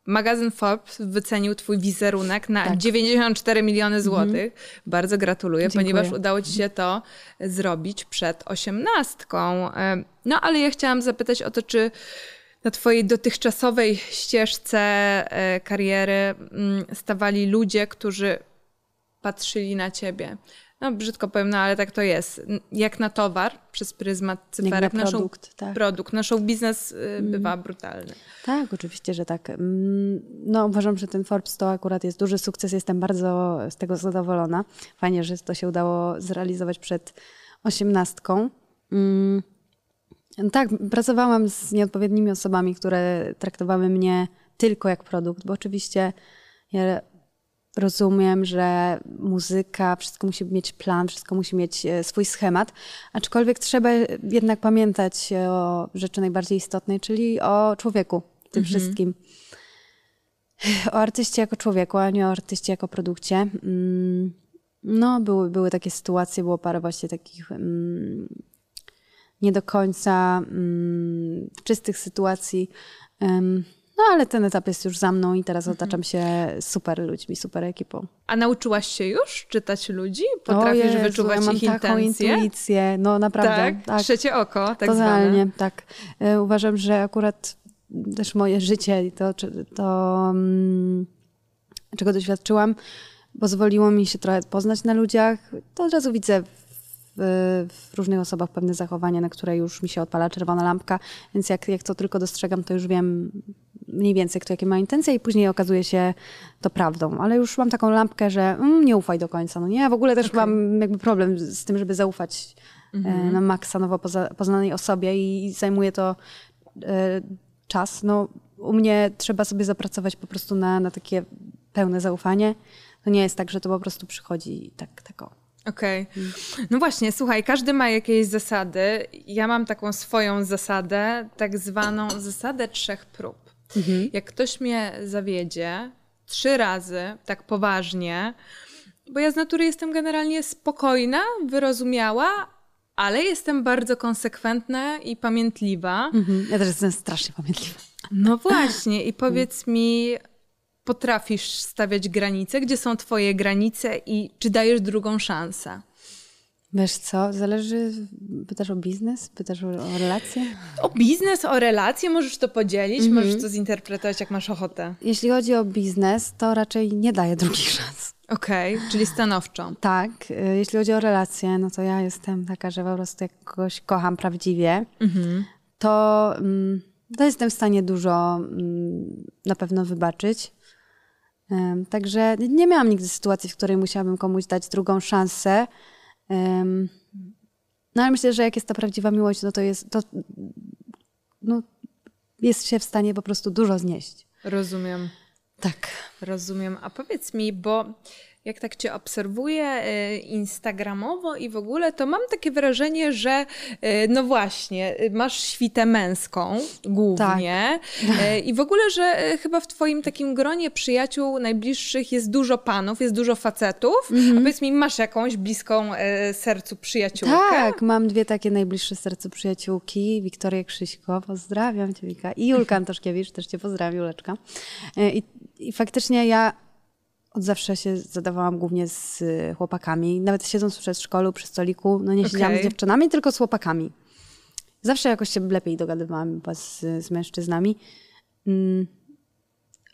magazyn Forbes wycenił twój wizerunek na Tak. 94 miliony złotych. Bardzo gratuluję, Dziękuję. ponieważ udało ci się to zrobić przed osiemnastką. No ale ja chciałam zapytać o to, czy na twojej dotychczasowej ścieżce e, kariery mm, stawali ludzie, którzy patrzyli na ciebie. No brzydko powiem, no ale tak to jest. Jak na towar przez pryzmat cyferek. na produkt, tak. produkt. Na show biznes y, bywa brutalny. Tak, oczywiście, że tak. Mm, No, uważam, że ten Forbes to akurat jest duży sukces. Jestem bardzo z tego zadowolona. Fajnie, że to się udało zrealizować przed osiemnastką. Mm, Tak, pracowałam z nieodpowiednimi osobami, które traktowały mnie tylko jak produkt, bo oczywiście ja rozumiem, że muzyka, wszystko musi mieć plan, wszystko musi mieć e, swój schemat, aczkolwiek trzeba jednak pamiętać o rzeczy najbardziej istotnej, czyli o człowieku w tym wszystkim. O artyście jako człowieku, a nie o artyście jako produkcie. Mm, No, były, były takie sytuacje, było parę właśnie takich mm, nie do końca mm, czystych sytuacji. No, ale ten etap jest już za mną i teraz otaczam się super ludźmi, super ekipą. A nauczyłaś się już czytać ludzi? Potrafisz Jezu, wyczuwać ja mam ich taką intencje? intuicję. No naprawdę. Tak? tak. Trzecie oko, tak Totalnie, zwane. tak. E, Uważam, że akurat też moje życie i to, to mm, czego doświadczyłam, pozwoliło mi się trochę poznać na ludziach. To od razu widzę w, w różnych osobach pewne zachowania, na które już mi się odpala czerwona lampka, więc jak, jak to tylko dostrzegam, to już wiem mniej więcej, kto jakie ma intencje i później okazuje się to prawdą. Ale już mam taką lampkę, że mm, nie ufaj do końca. No nie, ja w ogóle też mam jakby problem z tym, żeby zaufać e, na maksa nowo poza, poznanej osobie i zajmuje to e, czas. No, u mnie trzeba sobie zapracować po prostu na, na takie pełne zaufanie. To nie jest tak, że to po prostu przychodzi tak, tak o. Okej. No właśnie, słuchaj, każdy ma jakieś zasady. Ja mam taką swoją zasadę, tak zwaną zasadę trzech prób. Jak ktoś mnie zawiedzie trzy razy, tak poważnie, bo ja z natury jestem generalnie spokojna, wyrozumiała, ale jestem bardzo konsekwentna i pamiętliwa. Mhm. Ja też jestem strasznie pamiętliwa. No właśnie, i powiedz mi, potrafisz stawiać granice? Gdzie są twoje granice i czy dajesz drugą szansę? Wiesz co, zależy, pytasz o biznes, pytasz o, o relacje? O biznes, o relacje możesz to podzielić, możesz to zinterpretować jak masz ochotę. Jeśli chodzi o biznes, to raczej nie daję drugich szans. Okej, czyli stanowczo. Tak, y, jeśli chodzi o relacje, no to ja jestem taka, że po prostu jak kogoś kocham prawdziwie, to, mm, to jestem w stanie dużo mm, na pewno wybaczyć. Także nie miałam nigdy sytuacji, w której musiałabym komuś dać drugą szansę. No ale myślę, że jak jest ta prawdziwa miłość, no to jest, to, no, jest się w stanie po prostu dużo znieść. Rozumiem. Tak. Rozumiem. A powiedz mi, bo jak tak cię obserwuję y, instagramowo i w ogóle, to mam takie wrażenie, że y, no właśnie, y, masz świtę męską głównie Y, i w ogóle, że chyba w twoim takim gronie przyjaciół najbliższych jest dużo panów, jest dużo facetów. A powiedz mi, masz jakąś bliską sercu przyjaciółkę? Tak, mam dwie takie najbliższe sercu przyjaciółki. Wiktorię Krzyśko, pozdrawiam Cię Wika. I Julka Antoszkiewicz, też Cię pozdrawiam, Juleczka. I, I faktycznie ja od zawsze się zadawałam głównie z y, chłopakami. Nawet siedząc w przedszkolu, przy stoliku, no nie siedziałam Okej. z dziewczynami, tylko z chłopakami. Zawsze jakoś się lepiej dogadywałam z, z mężczyznami. Mm,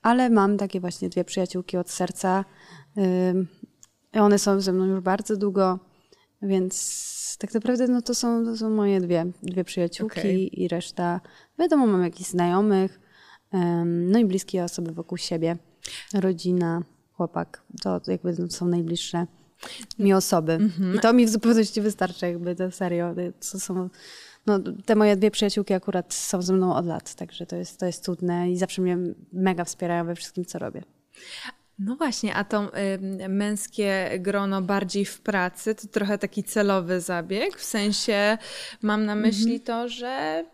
ale mam takie właśnie dwie przyjaciółki od serca. I One są ze mną już bardzo długo, więc tak naprawdę no to, są, to są moje dwie, dwie przyjaciółki Okej. i reszta, wiadomo, mam jakichś znajomych, ym, no i bliskie osoby wokół siebie, rodzina, chłopak, to jakby są najbliższe mi osoby. I to mi w zupełności wystarczy, jakby to serio, to są no, te moje dwie przyjaciółki akurat są ze mną od lat, także to jest, to jest cudne i zawsze mnie mega wspierają we wszystkim, co robię. No właśnie, a to y, męskie grono bardziej w pracy to trochę taki celowy zabieg. W sensie mam na myśli mhm. to, że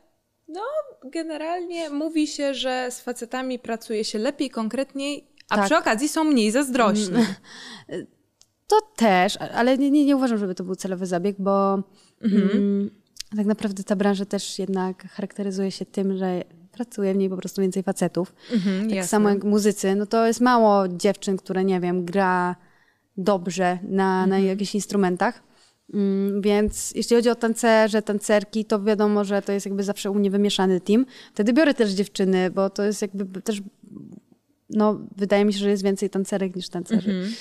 no, generalnie mówi się, że z facetami pracuje się lepiej, konkretniej, a tak. przy okazji są mniej zazdrośni. Mm. To też, ale nie, nie, nie uważam, żeby to był celowy zabieg, bo mhm. mm, tak naprawdę ta branża też jednak charakteryzuje się tym, że pracuje w niej po prostu więcej facetów. Mhm, tak jasne. samo jak muzycy, no to jest mało dziewczyn, które, nie wiem, gra dobrze na, mhm. na jakichś instrumentach. Mm, więc jeśli chodzi o tancerze, tancerki, to wiadomo, że to jest jakby zawsze u mnie wymieszany team. Wtedy biorę też dziewczyny, bo to jest jakby też, no wydaje mi się, że jest więcej tancerek niż tancerzy. Mhm.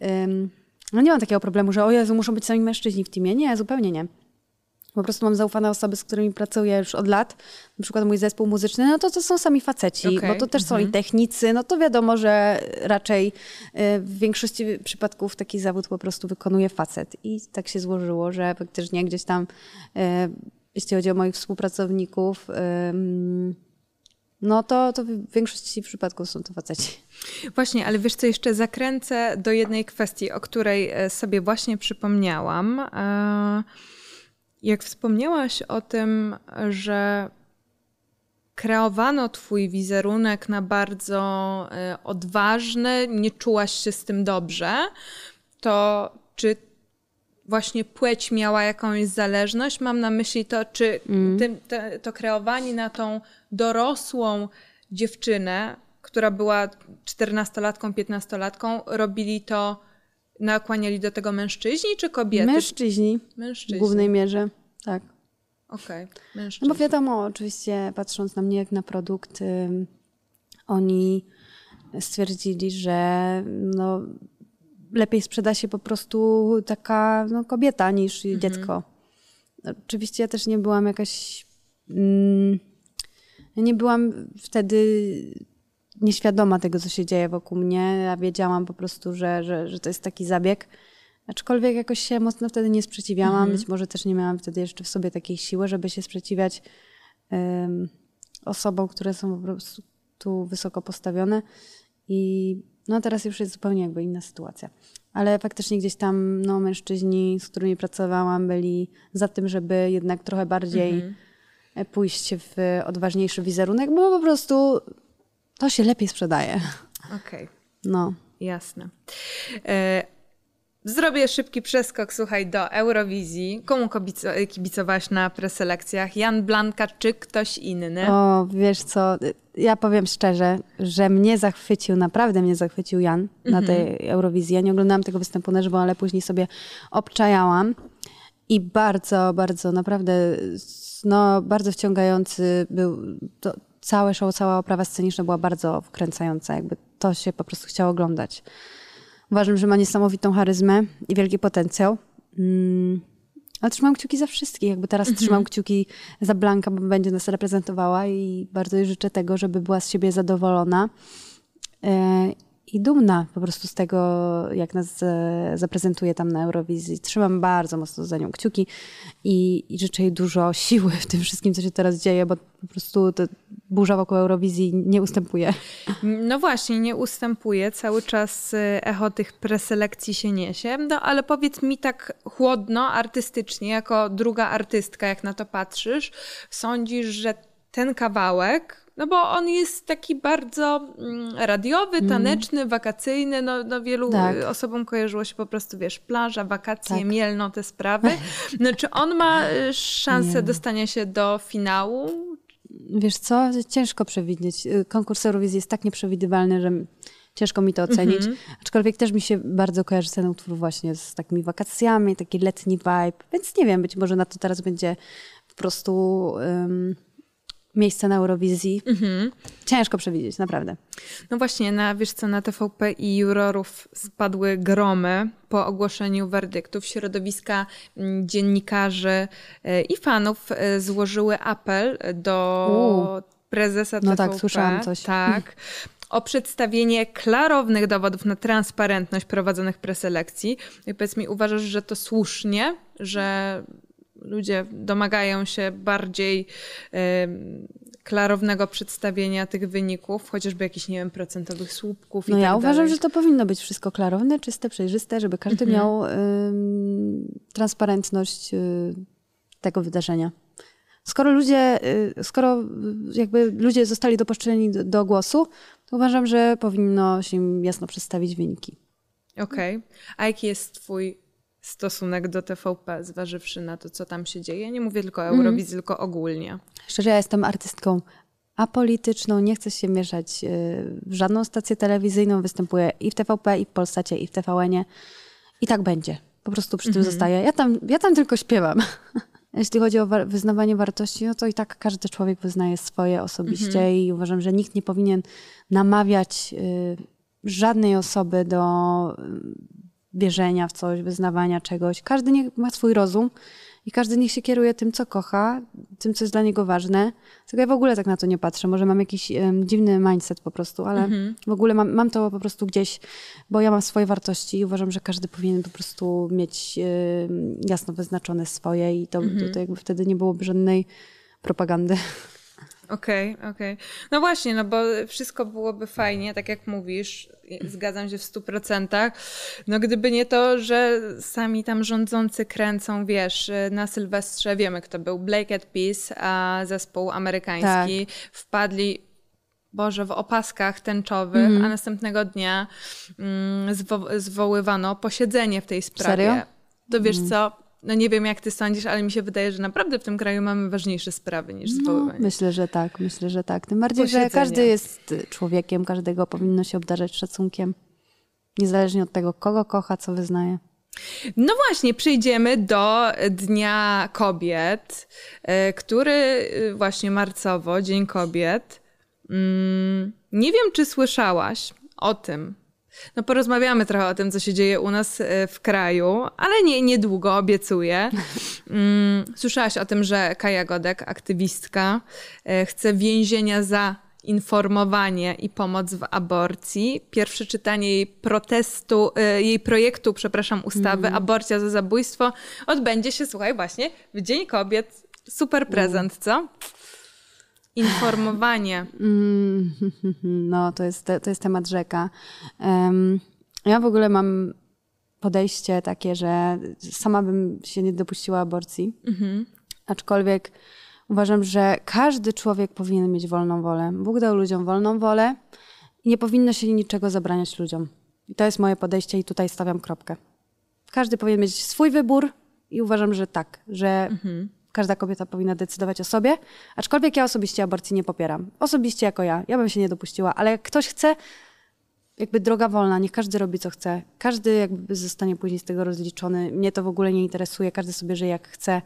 Um, no nie mam takiego problemu, że o Jezu, muszą być sami mężczyźni w teamie. Nie, zupełnie nie. Po prostu mam zaufane osoby, z którymi pracuję już od lat. Na przykład mój zespół muzyczny, no to to są sami faceci, okay. bo to też są i mhm. technicy. No to wiadomo, że raczej y, w większości przypadków taki zawód po prostu wykonuje facet. I tak się złożyło, że faktycznie gdzieś tam, y, jeśli chodzi o moich współpracowników, no to, to w większości przypadków są to faceci. Właśnie, ale wiesz co, jeszcze zakręcę do jednej kwestii, o której e, sobie właśnie przypomniałam. E, jak wspomniałaś o tym, że kreowano Twój wizerunek na bardzo e, odważny, nie czułaś się z tym dobrze, to czy właśnie płeć miała jakąś zależność? Mam na myśli to, czy mm. tym, te, to kreowanie na tą dorosłą dziewczynę, która była 14-latką, 15-latką, robili to nakłaniali do tego mężczyźni czy kobiety? Mężczyźni. Mężczyźni. W głównej mierze, tak. Okej, okay. mężczyźni. No bo wiadomo, oczywiście patrząc na mnie jak na produkt, y, oni stwierdzili, że no, lepiej sprzeda się po prostu taka no, kobieta niż mhm. dziecko. Oczywiście ja też nie byłam jakaś. Mm, nie byłam wtedy nieświadoma tego, co się dzieje wokół mnie. Ja wiedziałam po prostu, że, że, że to jest taki zabieg. Aczkolwiek jakoś się mocno wtedy nie sprzeciwiałam. Mhm. Być może też nie miałam wtedy jeszcze w sobie takiej siły, żeby się sprzeciwiać um, osobom, które są po prostu tu wysoko postawione. I no teraz już jest zupełnie jakby inna sytuacja. Ale faktycznie gdzieś tam no, mężczyźni, z którymi pracowałam, byli za tym, żeby jednak trochę bardziej mhm. pójść w odważniejszy wizerunek, bo po prostu to się lepiej sprzedaje. Okej. Okay. No. Jasne. E, zrobię szybki przeskok, słuchaj, do Eurowizji. Komu kibicowałaś na preselekcjach? Jan Blanka czy ktoś inny? O, wiesz co, ja powiem szczerze, że mnie zachwycił, naprawdę mnie zachwycił Jan na mhm. tej Eurowizji. Ja nie oglądałam tego występu na żywo, ale później sobie obczajałam. I bardzo, bardzo, naprawdę, no, bardzo wciągający był. To, całe show, cała oprawa sceniczna była bardzo wkręcająca. Jakby to się po prostu chciało oglądać. Uważam, że ma niesamowitą charyzmę i wielki potencjał. Mm. Ale trzymam kciuki za wszystkich. Jakby teraz mhm. trzymam kciuki za Blanka, bo będzie nas reprezentowała i bardzo jej życzę tego, żeby była z siebie zadowolona. E, i dumna po prostu z tego, jak nas e, zaprezentuje tam na Eurowizji. Trzymam bardzo mocno za nią kciuki i, i życzę jej dużo siły w tym wszystkim, co się teraz dzieje, bo po prostu ta burza wokół Eurowizji nie ustępuje. No właśnie, nie ustępuje. Cały czas e, echo tych preselekcji się niesie. No ale powiedz mi tak chłodno, artystycznie, jako druga artystka, jak na to patrzysz, sądzisz, że ten kawałek no bo on jest taki bardzo mm, radiowy, mm. taneczny, wakacyjny. No, no wielu tak. osobom kojarzyło się po prostu, wiesz, plaża, wakacje, tak. Mielno, te sprawy. No, czy on ma y, szansę Nie. dostania się do finału? Wiesz co, ciężko przewidzieć. Y, konkurs Eurowizji jest tak nieprzewidywalny, że ciężko mi to ocenić. Mm -hmm. Aczkolwiek też mi się bardzo kojarzy ten utwór właśnie z takimi wakacjami, taki letni vibe. Więc nie wiem, być może na to teraz będzie po prostu... Um, miejsce na Eurowizji. Mhm. Ciężko przewidzieć, naprawdę. No właśnie, na, wiesz co, na TVP i jurorów spadły gromy po ogłoszeniu werdyktów. Środowiska mm, dziennikarzy e, i fanów e, złożyły apel do U. prezesa TVP. No tak, słyszałam coś. Tak o przedstawienie klarownych dowodów na transparentność prowadzonych preselekcji. I powiedz mi, uważasz, że to słusznie, że ludzie domagają się bardziej klarownego przedstawienia tych wyników, chociażby jakichś, nie wiem, procentowych słupków no i ja tak uważam, dalej. że to powinno być wszystko klarowne, czyste, przejrzyste, żeby każdy Mhm. miał transparentność y, tego wydarzenia. Skoro ludzie, y, skoro y, jakby ludzie zostali dopuszczeni do, do głosu, to uważam, że powinno się im jasno przedstawić wyniki. Okej. A jaki jest twój stosunek do TVP, zważywszy na to, co tam się dzieje? Nie mówię tylko o Mhm. Eurowizji, tylko ogólnie. Szczerze, ja jestem artystką apolityczną, nie chcę się mieszać y, w żadną stację telewizyjną. Występuję i w TVP, i w Polsacie, i w TVN-ie. I tak będzie. Po prostu przy tym zostaję. Ja tam, ja tam tylko śpiewam. Jeśli chodzi o wa- wyznawanie wartości, no to i tak każdy człowiek wyznaje swoje osobiście i uważam, że nikt nie powinien namawiać y, żadnej osoby do y, wierzenia w coś, wyznawania czegoś. Każdy niech ma swój rozum i każdy niech się kieruje tym, co kocha, tym, co jest dla niego ważne. Tylko ja w ogóle tak na to nie patrzę. Może mam jakiś em, dziwny mindset po prostu, ale w ogóle mam, mam to po prostu gdzieś, bo ja mam swoje wartości i uważam, że każdy powinien po prostu mieć jasno wyznaczone swoje i to, to, to jakby wtedy nie byłoby żadnej propagandy. Okej, okej. No właśnie, no bo wszystko byłoby fajnie, tak jak mówisz, zgadzam się w stu procentach. No gdyby nie to, że sami tam rządzący kręcą, wiesz, na Sylwestrze, wiemy kto był, Blake at Peace, a zespół amerykański, wpadli Boże, w opaskach tęczowych, Mhm. a następnego dnia mm, zwo- zwoływano posiedzenie w tej sprawie. Serio? To wiesz Mhm. co, no nie wiem jak ty sądzisz, ale mi się wydaje, że naprawdę w tym kraju mamy ważniejsze sprawy niż No, zwoływanie. myślę, że tak, myślę, że tak. Tym bardziej, że każdy jest człowiekiem, każdego powinno się obdarzać szacunkiem. Niezależnie od tego, kogo kocha, co wyznaje. No właśnie, przejdziemy do Dnia Kobiet, e, który e, właśnie marcowo, Dzień Kobiet. Mm, Nie wiem, czy słyszałaś o tym. No porozmawiamy trochę o tym, co się dzieje u nas e, w kraju, ale nie niedługo, obiecuję. Mm, Słyszałaś o tym, że Kaja Godek, aktywistka, e, chce więzienia za informowanie i pomoc w aborcji. Pierwsze czytanie jej protestu, e, jej projektu, przepraszam, ustawy Aborcja za zabójstwo odbędzie się, słuchaj, właśnie w Dzień Kobiet. Super prezent, co? Informowanie. Mm, No, to jest, to jest temat rzeka. Ja w ogóle mam podejście takie, że sama bym się nie dopuściła aborcji. Aczkolwiek uważam, że każdy człowiek powinien mieć wolną wolę. Bóg dał ludziom wolną wolę i nie powinno się niczego zabraniać ludziom. I to jest moje podejście i tutaj stawiam kropkę. Każdy powinien mieć swój wybór i uważam, że tak, że każda kobieta powinna decydować o sobie. Aczkolwiek ja osobiście aborcji nie popieram. Osobiście jako ja. Ja bym się nie dopuściła, ale jak ktoś chce, jakby droga wolna, niech każdy robi co chce. Każdy jakby zostanie później z tego rozliczony. Mnie to w ogóle nie interesuje, każdy sobie żyje jak chce.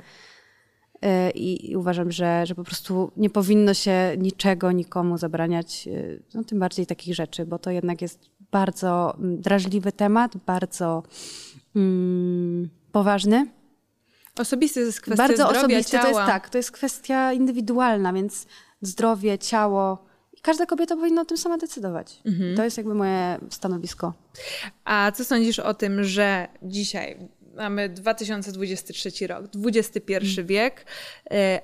Yy, I, uważam, że, że po prostu nie powinno się niczego nikomu zabraniać, yy, no tym bardziej takich rzeczy, bo to jednak jest bardzo mm, drażliwy temat, bardzo mm, poważny. Osobisty to jest kwestia bardzo zdrowia, osobisty, ciała. to jest tak, to jest kwestia indywidualna, więc zdrowie, ciało. Każda kobieta powinna o tym sama decydować. Mhm. To jest jakby moje stanowisko. A co sądzisz o tym, że dzisiaj mamy 2023 rok, XXI Mm. wiek, e,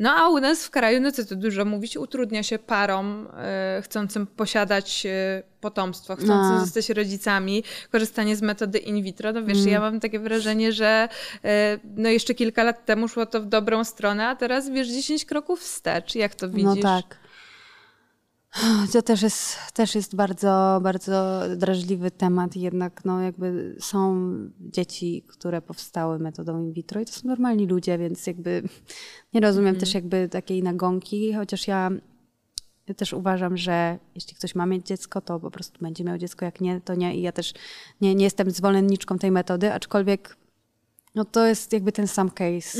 no a u nas w kraju, no co tu dużo mówić, utrudnia się parom e, chcącym posiadać e, potomstwo, chcącym No. zostać rodzicami, korzystanie z metody in vitro. No wiesz, Mm. ja mam takie wrażenie, że e, no jeszcze kilka lat temu szło to w dobrą stronę, a teraz wiesz 10 kroków wstecz. Jak to widzisz? No tak. To też jest, też jest bardzo, bardzo drażliwy temat. Jednak no, jakby są dzieci, które powstały metodą in vitro i to są normalni ludzie, więc jakby nie rozumiem też jakby takiej nagonki, chociaż ja ja też uważam, że jeśli ktoś ma mieć dziecko, to po prostu będzie miał dziecko, jak nie, to nie. I ja też nie, nie jestem zwolenniczką tej metody, aczkolwiek no to jest jakby ten sam case,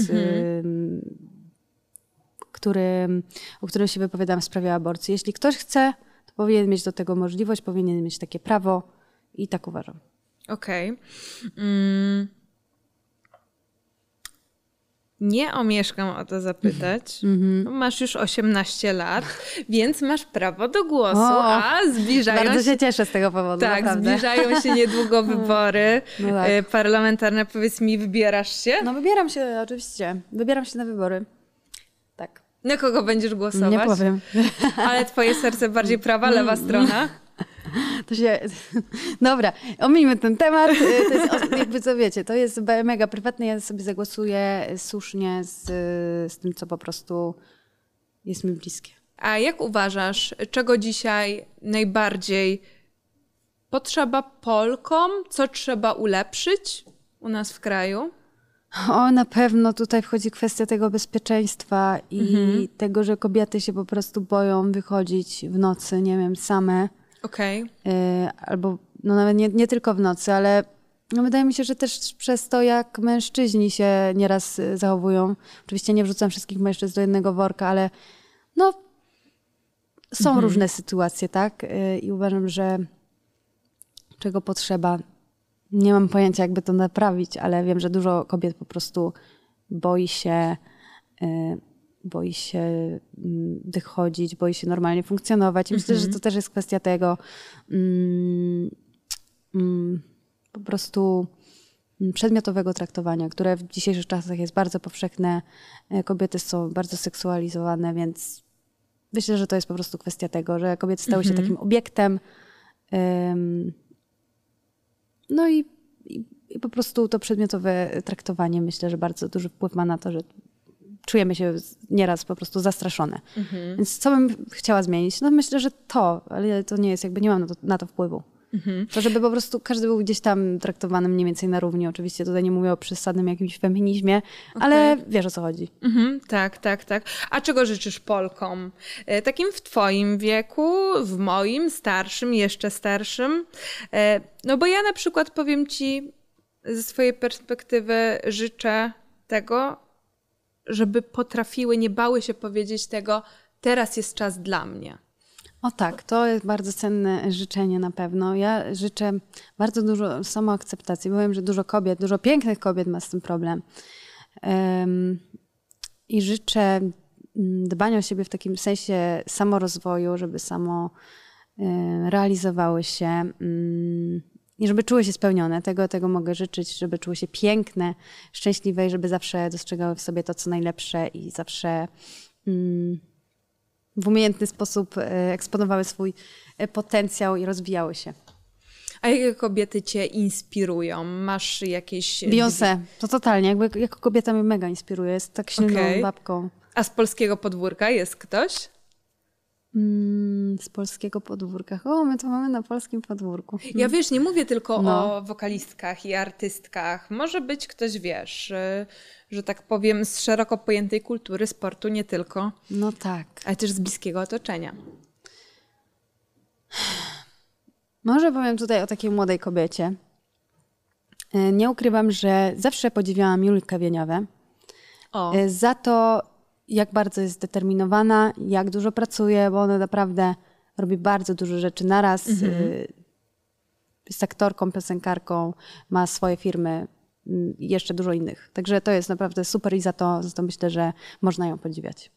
ym, który, o którym się wypowiadam w sprawie aborcji. Jeśli ktoś chce, to powinien mieć do tego możliwość, powinien mieć takie prawo i tak uważam. Okej. Mm. nie omieszkam o to zapytać. Mm-hmm. Masz już 18 lat, więc masz prawo do głosu, o, a zbliżają bardzo się... się cieszę z tego powodu, Tak, naprawdę. zbliżają się niedługo wybory no tak. E, parlamentarne. Powiedz mi, wybierasz się? No wybieram się, oczywiście. Wybieram się na wybory. Na kogo będziesz głosować? Nie powiem. Ale twoje serce bardziej prawa, lewa strona? To się... Dobra, omińmy ten temat. To jest, jakby co wiecie, to jest mega prywatne. Ja sobie zagłosuję słusznie z, z tym, co po prostu jest mi bliskie. A jak uważasz, czego dzisiaj najbardziej potrzeba Polkom? Co trzeba ulepszyć u nas w kraju? O, na pewno tutaj wchodzi kwestia tego bezpieczeństwa i mhm. tego, że kobiety się po prostu boją wychodzić w nocy, nie wiem, same. Okej. Okay. Albo no nawet nie, nie tylko w nocy, ale no wydaje mi się, że też przez to, jak mężczyźni się nieraz y, zachowują. Oczywiście nie wrzucam wszystkich mężczyzn do jednego worka, ale no są mhm. różne sytuacje, tak? Y, I uważam, że czego potrzeba. Nie mam pojęcia, jakby to naprawić, ale wiem, że dużo kobiet po prostu boi się y, boi się mm, wychodzić, boi się normalnie funkcjonować. I myślę, że to mhm. też jest kwestia tego mm, mm, po prostu mm, przedmiotowego traktowania, które w dzisiejszych czasach jest bardzo powszechne. E, kobiety są bardzo seksualizowane, więc myślę, że to jest po prostu kwestia tego, że kobiety stały się mhm. takim obiektem. Um, no i, i, i, po prostu to przedmiotowe traktowanie myślę, że bardzo duży wpływ ma na to, że czujemy się nieraz po prostu zastraszone. Mhm. Więc co bym chciała zmienić? No myślę, że to, ale to nie jest jakby, nie mam na to, na to wpływu. Mhm. To, żeby po prostu każdy był gdzieś tam traktowany mniej więcej na równi. Oczywiście tutaj nie mówię o przesadnym jakimś feminizmie, okay. ale wiesz o co chodzi. Mhm, tak, tak, tak. A czego życzysz Polkom? E, takim w twoim wieku, w moim, starszym, jeszcze starszym? E, no bo ja na przykład powiem ci ze swojej perspektywy życzę tego, żeby potrafiły, nie bały się powiedzieć tego, teraz jest czas dla mnie. O tak, to jest bardzo cenne życzenie na pewno. Ja życzę bardzo dużo samoakceptacji. Powiem, że dużo kobiet, dużo pięknych kobiet ma z tym problem. Um, I życzę mm, dbania o siebie w takim sensie samorozwoju, żeby samo um, realizowały się. Um, i żeby czuły się spełnione. Tego, tego mogę życzyć, żeby czuły się piękne, szczęśliwe i żeby zawsze dostrzegały w sobie to, co najlepsze i zawsze mm, w umiejętny sposób e, eksponowały swój e, potencjał i rozwijały się. A jakie kobiety cię inspirują? Masz jakieś... Beyoncé, to totalnie. Jakby, jako kobieta mnie mega inspiruje. Jest tak silną okay. babką. A z polskiego podwórka jest ktoś? Mm, z polskiego podwórka. O, my to mamy na polskim podwórku. Ja wiesz, nie mówię tylko no. o wokalistkach i artystkach. Może być ktoś, wiesz, że tak powiem, z szeroko pojętej kultury sportu, nie tylko. No tak. Ale też z bliskiego otoczenia. Może powiem tutaj o takiej młodej kobiecie. E, nie ukrywam, że zawsze podziwiałam Julkę Wieniawę. O. E, za to, jak bardzo jest zdeterminowana, jak dużo pracuje, bo ona naprawdę robi bardzo dużo rzeczy naraz. Mhm. Y, jest aktorką, piosenkarką, ma swoje firmy mm, i jeszcze dużo innych. Także to jest naprawdę super i za to, za to myślę, że można ją podziwiać.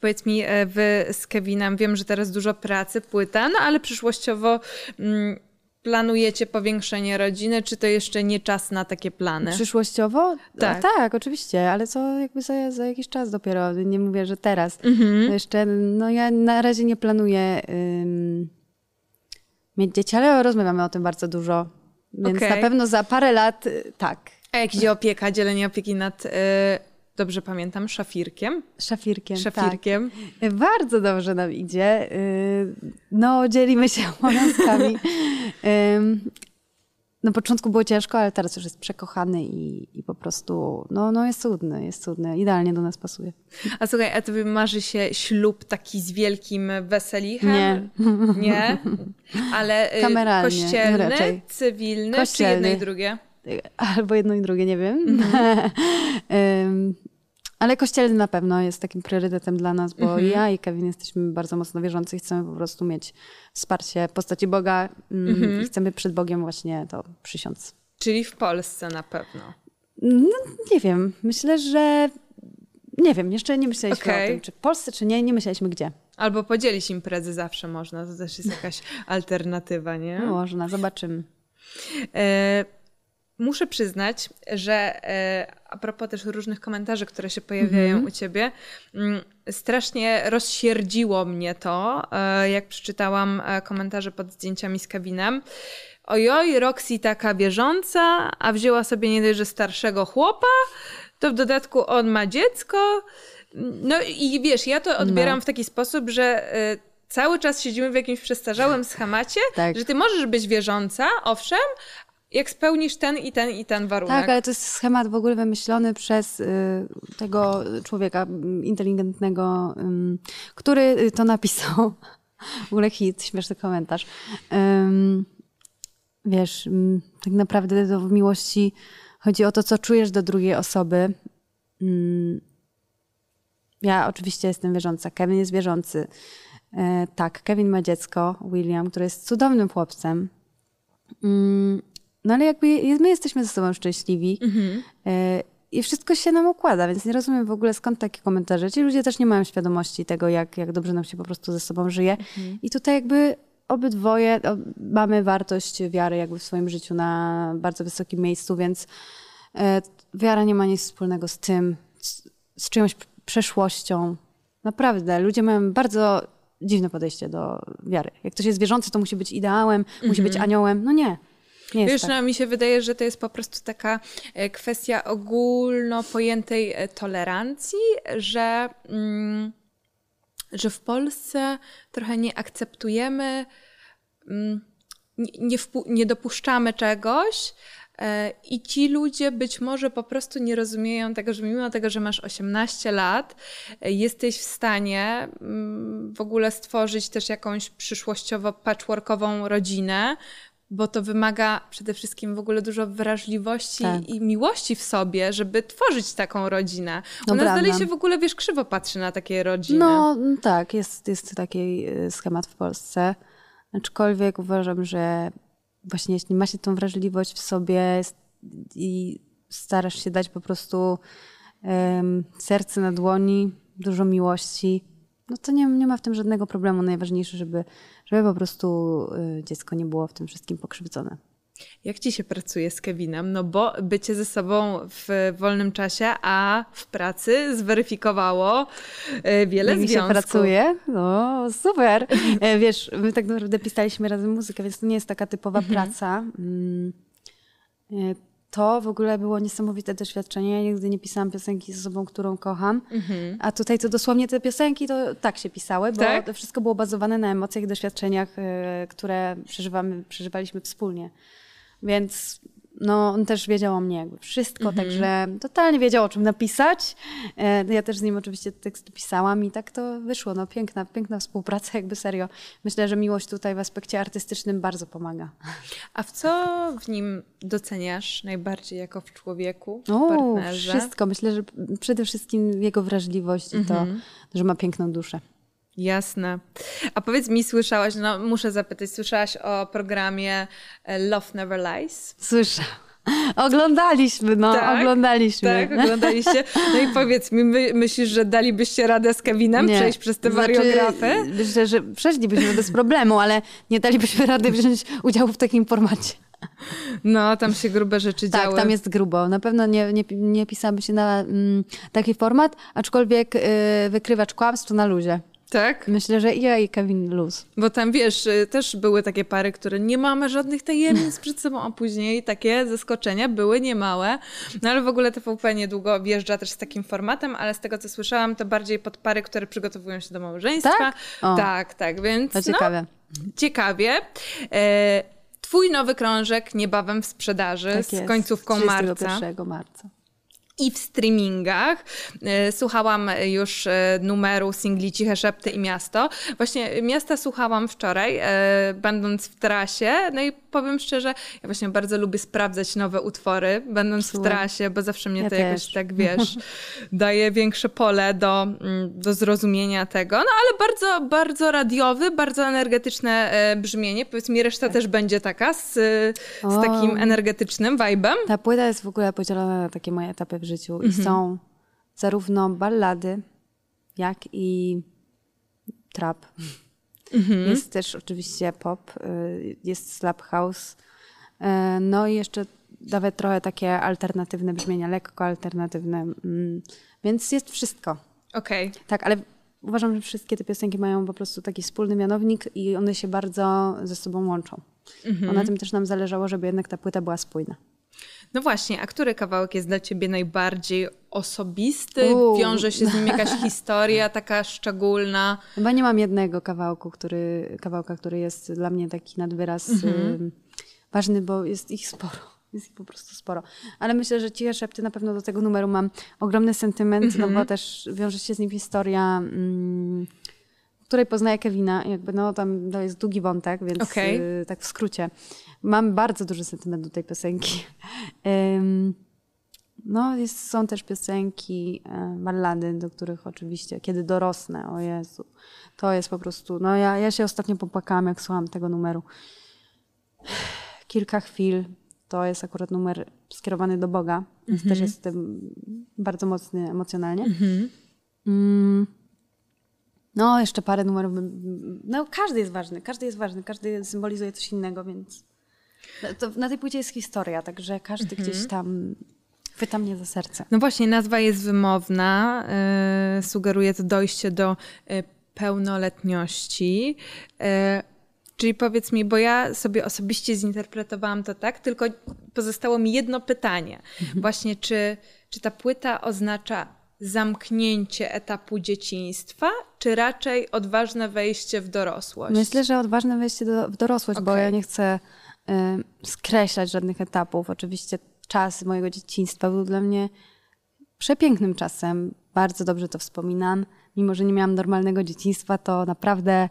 Powiedz mi, e, wy z Kevinem, wiem, że teraz dużo pracy, płyta, no ale przyszłościowo mm, planujecie powiększenie rodziny, czy to jeszcze nie czas na takie plany? Przyszłościowo? Tak, tak oczywiście, ale co jakby za, za jakiś czas dopiero. Nie mówię, że teraz. Mhm. Jeszcze, no ja na razie nie planuję mieć dzieci, ale rozmawiamy o tym bardzo dużo. Więc okay. na pewno za parę lat y, tak. A jak idzie opieka, dzielenie opieki nad... Y dobrze pamiętam, szafirkiem. Szafirkiem, Szafirkiem. Tak. Bardzo dobrze nam idzie. Y, no, dzielimy się obowiązkami. Na początku było ciężko, ale teraz już jest przekochany i, i po prostu no, no jest cudny, jest cudny. Idealnie do nas pasuje. A słuchaj, a tobie marzy się ślub taki z wielkim weselichem? Nie. Nie? Ale y, Kameralnie, kościelny, raczej. cywilny, kościelny. czy jedno i drugie? Albo jedno i drugie, nie wiem. Mm Ale kościelny na pewno jest takim priorytetem dla nas, bo mhm. ja i Kevin jesteśmy bardzo mocno wierzący i chcemy po prostu mieć wsparcie w postaci Boga mm, mhm. i chcemy przed Bogiem właśnie to przysiąc. Czyli w Polsce na pewno. No, nie wiem. Myślę, że Nie wiem, jeszcze nie myśleliśmy Okej. o tym, czy w Polsce, czy nie, nie myśleliśmy gdzie. Albo podzielić imprezy zawsze można, to też jest jakaś alternatywa, nie? No, można, zobaczymy. E, muszę przyznać, że e, a propos też różnych komentarzy, które się pojawiają u ciebie, mm, strasznie rozsierdziło mnie to, e, jak przeczytałam e, komentarze pod zdjęciami z Kevinem. Ojoj, Roxy taka wierząca, a wzięła sobie nie dość, że starszego chłopa, to w dodatku on ma dziecko. No i wiesz, ja to odbieram No. w taki sposób, że cały czas siedzimy w jakimś przestarzałym schemacie, Tak. że ty możesz być wierząca, owszem, jak spełnisz ten i ten i ten warunek. Tak, ale to jest schemat w ogóle wymyślony przez y, tego człowieka inteligentnego, ym, który y, to napisał. W ogóle hit, śmieszny komentarz. Ym, wiesz, ym, tak naprawdę to w miłości chodzi o to, co czujesz do drugiej osoby. Ym, ja oczywiście jestem wierząca, Kevin jest wierzący. E, tak, Kevin ma dziecko, William, który jest cudownym chłopcem. Mm, No ale jakby my jesteśmy ze sobą szczęśliwi e, i wszystko się nam układa, więc nie rozumiem w ogóle skąd takie komentarze. Ci ludzie też nie mają świadomości tego, jak, jak dobrze nam się po prostu ze sobą żyje. I tutaj jakby obydwoje mamy wartość wiary jakby w swoim życiu na bardzo wysokim miejscu, więc e, wiara nie ma nic wspólnego z tym, z, z czyjąś przeszłością. Naprawdę, ludzie mają bardzo dziwne podejście do wiary. Jak ktoś jest wierzący, to musi być ideałem, musi być aniołem. No nie. Nie Wiesz, tak. no, mi się wydaje, że to jest po prostu taka e, kwestia ogólno pojętej e, tolerancji, że, mm, że w Polsce trochę nie akceptujemy, mm, nie, nie, dopuszczamy czegoś. e, I ci ludzie być może po prostu nie rozumieją tego, że mimo tego, że masz 18 lat, jesteś w stanie mm, w ogóle stworzyć też jakąś przyszłościowo patchworkową rodzinę, bo to wymaga przede wszystkim w ogóle dużo wrażliwości Tak. i miłości w sobie, żeby tworzyć taką rodzinę. U No nas prawda. dalej się w ogóle, wiesz, krzywo patrzy na takie rodziny. No tak, jest, jest taki y, schemat w Polsce. Aczkolwiek uważam, że właśnie jeśli ma się tą wrażliwość w sobie i starasz się dać po prostu em, serce na dłoni, dużo miłości, no to nie, nie ma w tym żadnego problemu. Najważniejsze, żeby, żeby po prostu y, dziecko nie było w tym wszystkim pokrzywdzone. Jak ci się pracuje z Kevinem? No bo bycie ze sobą w wolnym czasie, a w pracy zweryfikowało e, wiele Jak mi się związków. pracuje? No, super. E, Wiesz, my tak naprawdę pisaliśmy razem muzykę, więc to nie jest taka typowa praca. To w ogóle było niesamowite doświadczenie. Ja nigdy nie pisałam piosenki z osobą, którą kocham. A tutaj to dosłownie te piosenki to tak się pisały, bo Tak? to wszystko było bazowane na emocjach i doświadczeniach, e, które przeżywamy, przeżywaliśmy wspólnie. Więc no, on też wiedział o mnie jakby wszystko, także totalnie wiedział, o czym napisać. E, Ja też z nim oczywiście teksty pisałam i tak to wyszło. No, piękna, piękna współpraca, jakby serio. Myślę, że miłość tutaj w aspekcie artystycznym bardzo pomaga. A w co w nim doceniasz najbardziej jako w człowieku, w O, partnerze? wszystko. Myślę, że przede wszystkim jego wrażliwość i to, że ma piękną duszę. Jasne. A powiedz mi, słyszałaś, no muszę zapytać, słyszałaś o programie e, Love Never Lies? Słyszę. Oglądaliśmy, no, Tak? oglądaliśmy. Tak, oglądaliście? No i powiedz mi, my, myślisz, że dalibyście radę z Kevinem przejść przez te Znaczy, wariografy? Myślę, że przeszlibyśmy bez problemu, ale nie dalibyśmy rady wziąć udziału w takim formacie. No, tam się grube rzeczy Tak, działy. tam jest grubo. Na pewno nie, nie, nie pisałaby się na mm, taki format, aczkolwiek y, wykrywacz kłamstw na luzie. Tak? Myślę, że i ja i Kevin luz. Bo tam wiesz, y, też były takie pary, które nie mamy żadnych tajemnic przed sobą, a później takie zaskoczenia były niemałe. No ale w ogóle TVP niedługo wjeżdża też z takim formatem, ale z tego co słyszałam, to bardziej pod pary, które przygotowują się do małżeństwa. Tak? O. tak, tak, więc To no, ciekawe. ciekawie. E, twój nowy krążek niebawem w sprzedaży tak z końcówką marca. 31 marca. I w streamingach. E, Słuchałam już e, numeru singli Ciche Szepty i Miasto. Właśnie Miasta słuchałam wczoraj, e, będąc w trasie. No i powiem szczerze, ja właśnie bardzo lubię sprawdzać nowe utwory, będąc w trasie, bo zawsze mnie Ja to jakoś też. tak, wiesz, daje większe pole do, mm, do zrozumienia tego. No ale bardzo, bardzo radiowy, bardzo energetyczne brzmienie. Powiedz mi, reszta też będzie taka, z, z takim energetycznym vibe'em. Ta płyta jest w ogóle podzielona na takie moje etapy w życiu i Mhm. są zarówno ballady, jak i trap. Jest też oczywiście pop, y, jest slap house, y, no i jeszcze nawet trochę takie alternatywne brzmienia, lekko alternatywne, mm, więc jest wszystko. Okej. Tak, ale uważam, że wszystkie te piosenki mają po prostu taki wspólny mianownik i one się bardzo ze sobą łączą. Bo na tym też nam zależało, żeby jednak ta płyta była spójna. No właśnie, a który kawałek jest dla ciebie najbardziej osobisty? Uuu. Wiąże się z nim jakaś historia taka szczególna? Chyba nie mam jednego kawałku, który, kawałka, który jest dla mnie taki nad wyraz y, ważny, bo jest ich sporo. Jest ich po prostu sporo. Ale myślę, że Ciche Szepty na pewno do tego numeru mam ogromny sentyment, no bo też wiąże się z nim historia, mm, której poznaję Kevina. Jakby no tam to jest długi wątek, więc Okej. y, tak w skrócie. Mam bardzo duży sentyment do tej piosenki. Ym, no, jest, są też piosenki, e, ballady, do których oczywiście, kiedy dorosnę, o Jezu, to jest po prostu, no ja, ja się ostatnio popłakałam, jak słucham tego numeru. Kilka chwil, to jest akurat numer skierowany do Boga, więc też jestem bardzo mocny emocjonalnie. Mm. No, jeszcze parę numerów, no każdy jest ważny, każdy jest ważny, każdy symbolizuje coś innego, więc to na tej płycie jest historia, także każdy gdzieś tam chwyta mnie za serce. No właśnie, nazwa jest wymowna, e, sugeruje to dojście do e, pełnoletności. E, czyli powiedz mi, bo ja sobie osobiście zinterpretowałam to tak, tylko pozostało mi jedno pytanie. Właśnie, czy, czy ta płyta oznacza zamknięcie etapu dzieciństwa, czy raczej odważne wejście w dorosłość? Myślę, że odważne wejście do, w dorosłość, bo Okej. ja nie chcę y, skreślać żadnych etapów. Oczywiście czas mojego dzieciństwa był dla mnie przepięknym czasem. Bardzo dobrze to wspominam. Mimo, że nie miałam normalnego dzieciństwa, to naprawdę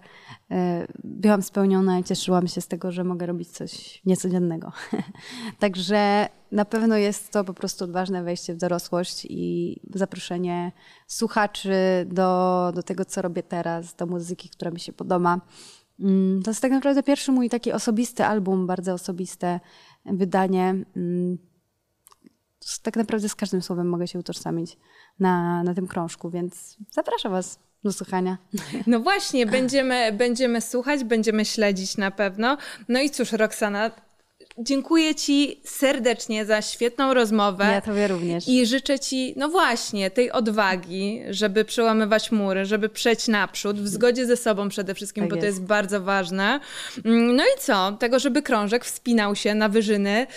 y, byłam spełniona i cieszyłam się z tego, że mogę robić coś niecodziennego. Także na pewno jest to po prostu odważne wejście w dorosłość i zaproszenie słuchaczy do, do tego, co robię teraz, do muzyki, która mi się podoba. Mm, To jest tak naprawdę pierwszy mój taki osobisty album, bardzo osobiste wydanie. Tak naprawdę z każdym słowem mogę się utożsamić na, na tym krążku, więc zapraszam Was do słuchania. No właśnie, będziemy, będziemy słuchać, będziemy śledzić na pewno. No i cóż, Roxana, dziękuję Ci serdecznie za świetną rozmowę. Ja Tobie również. I życzę Ci, no właśnie, tej odwagi, żeby przełamywać mury, żeby przejść naprzód, w zgodzie ze sobą przede wszystkim, Tak bo to jest. jest bardzo ważne. Mm, No i co? Tego, żeby krążek wspinał się na wyżyny,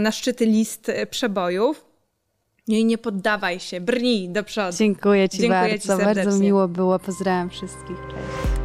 na szczyty list przebojów. No i nie poddawaj się, brnij do przodu. Dziękuję Ci Dziękuję bardzo. ci bardzo miło było. Pozdrawiam wszystkich. Cześć.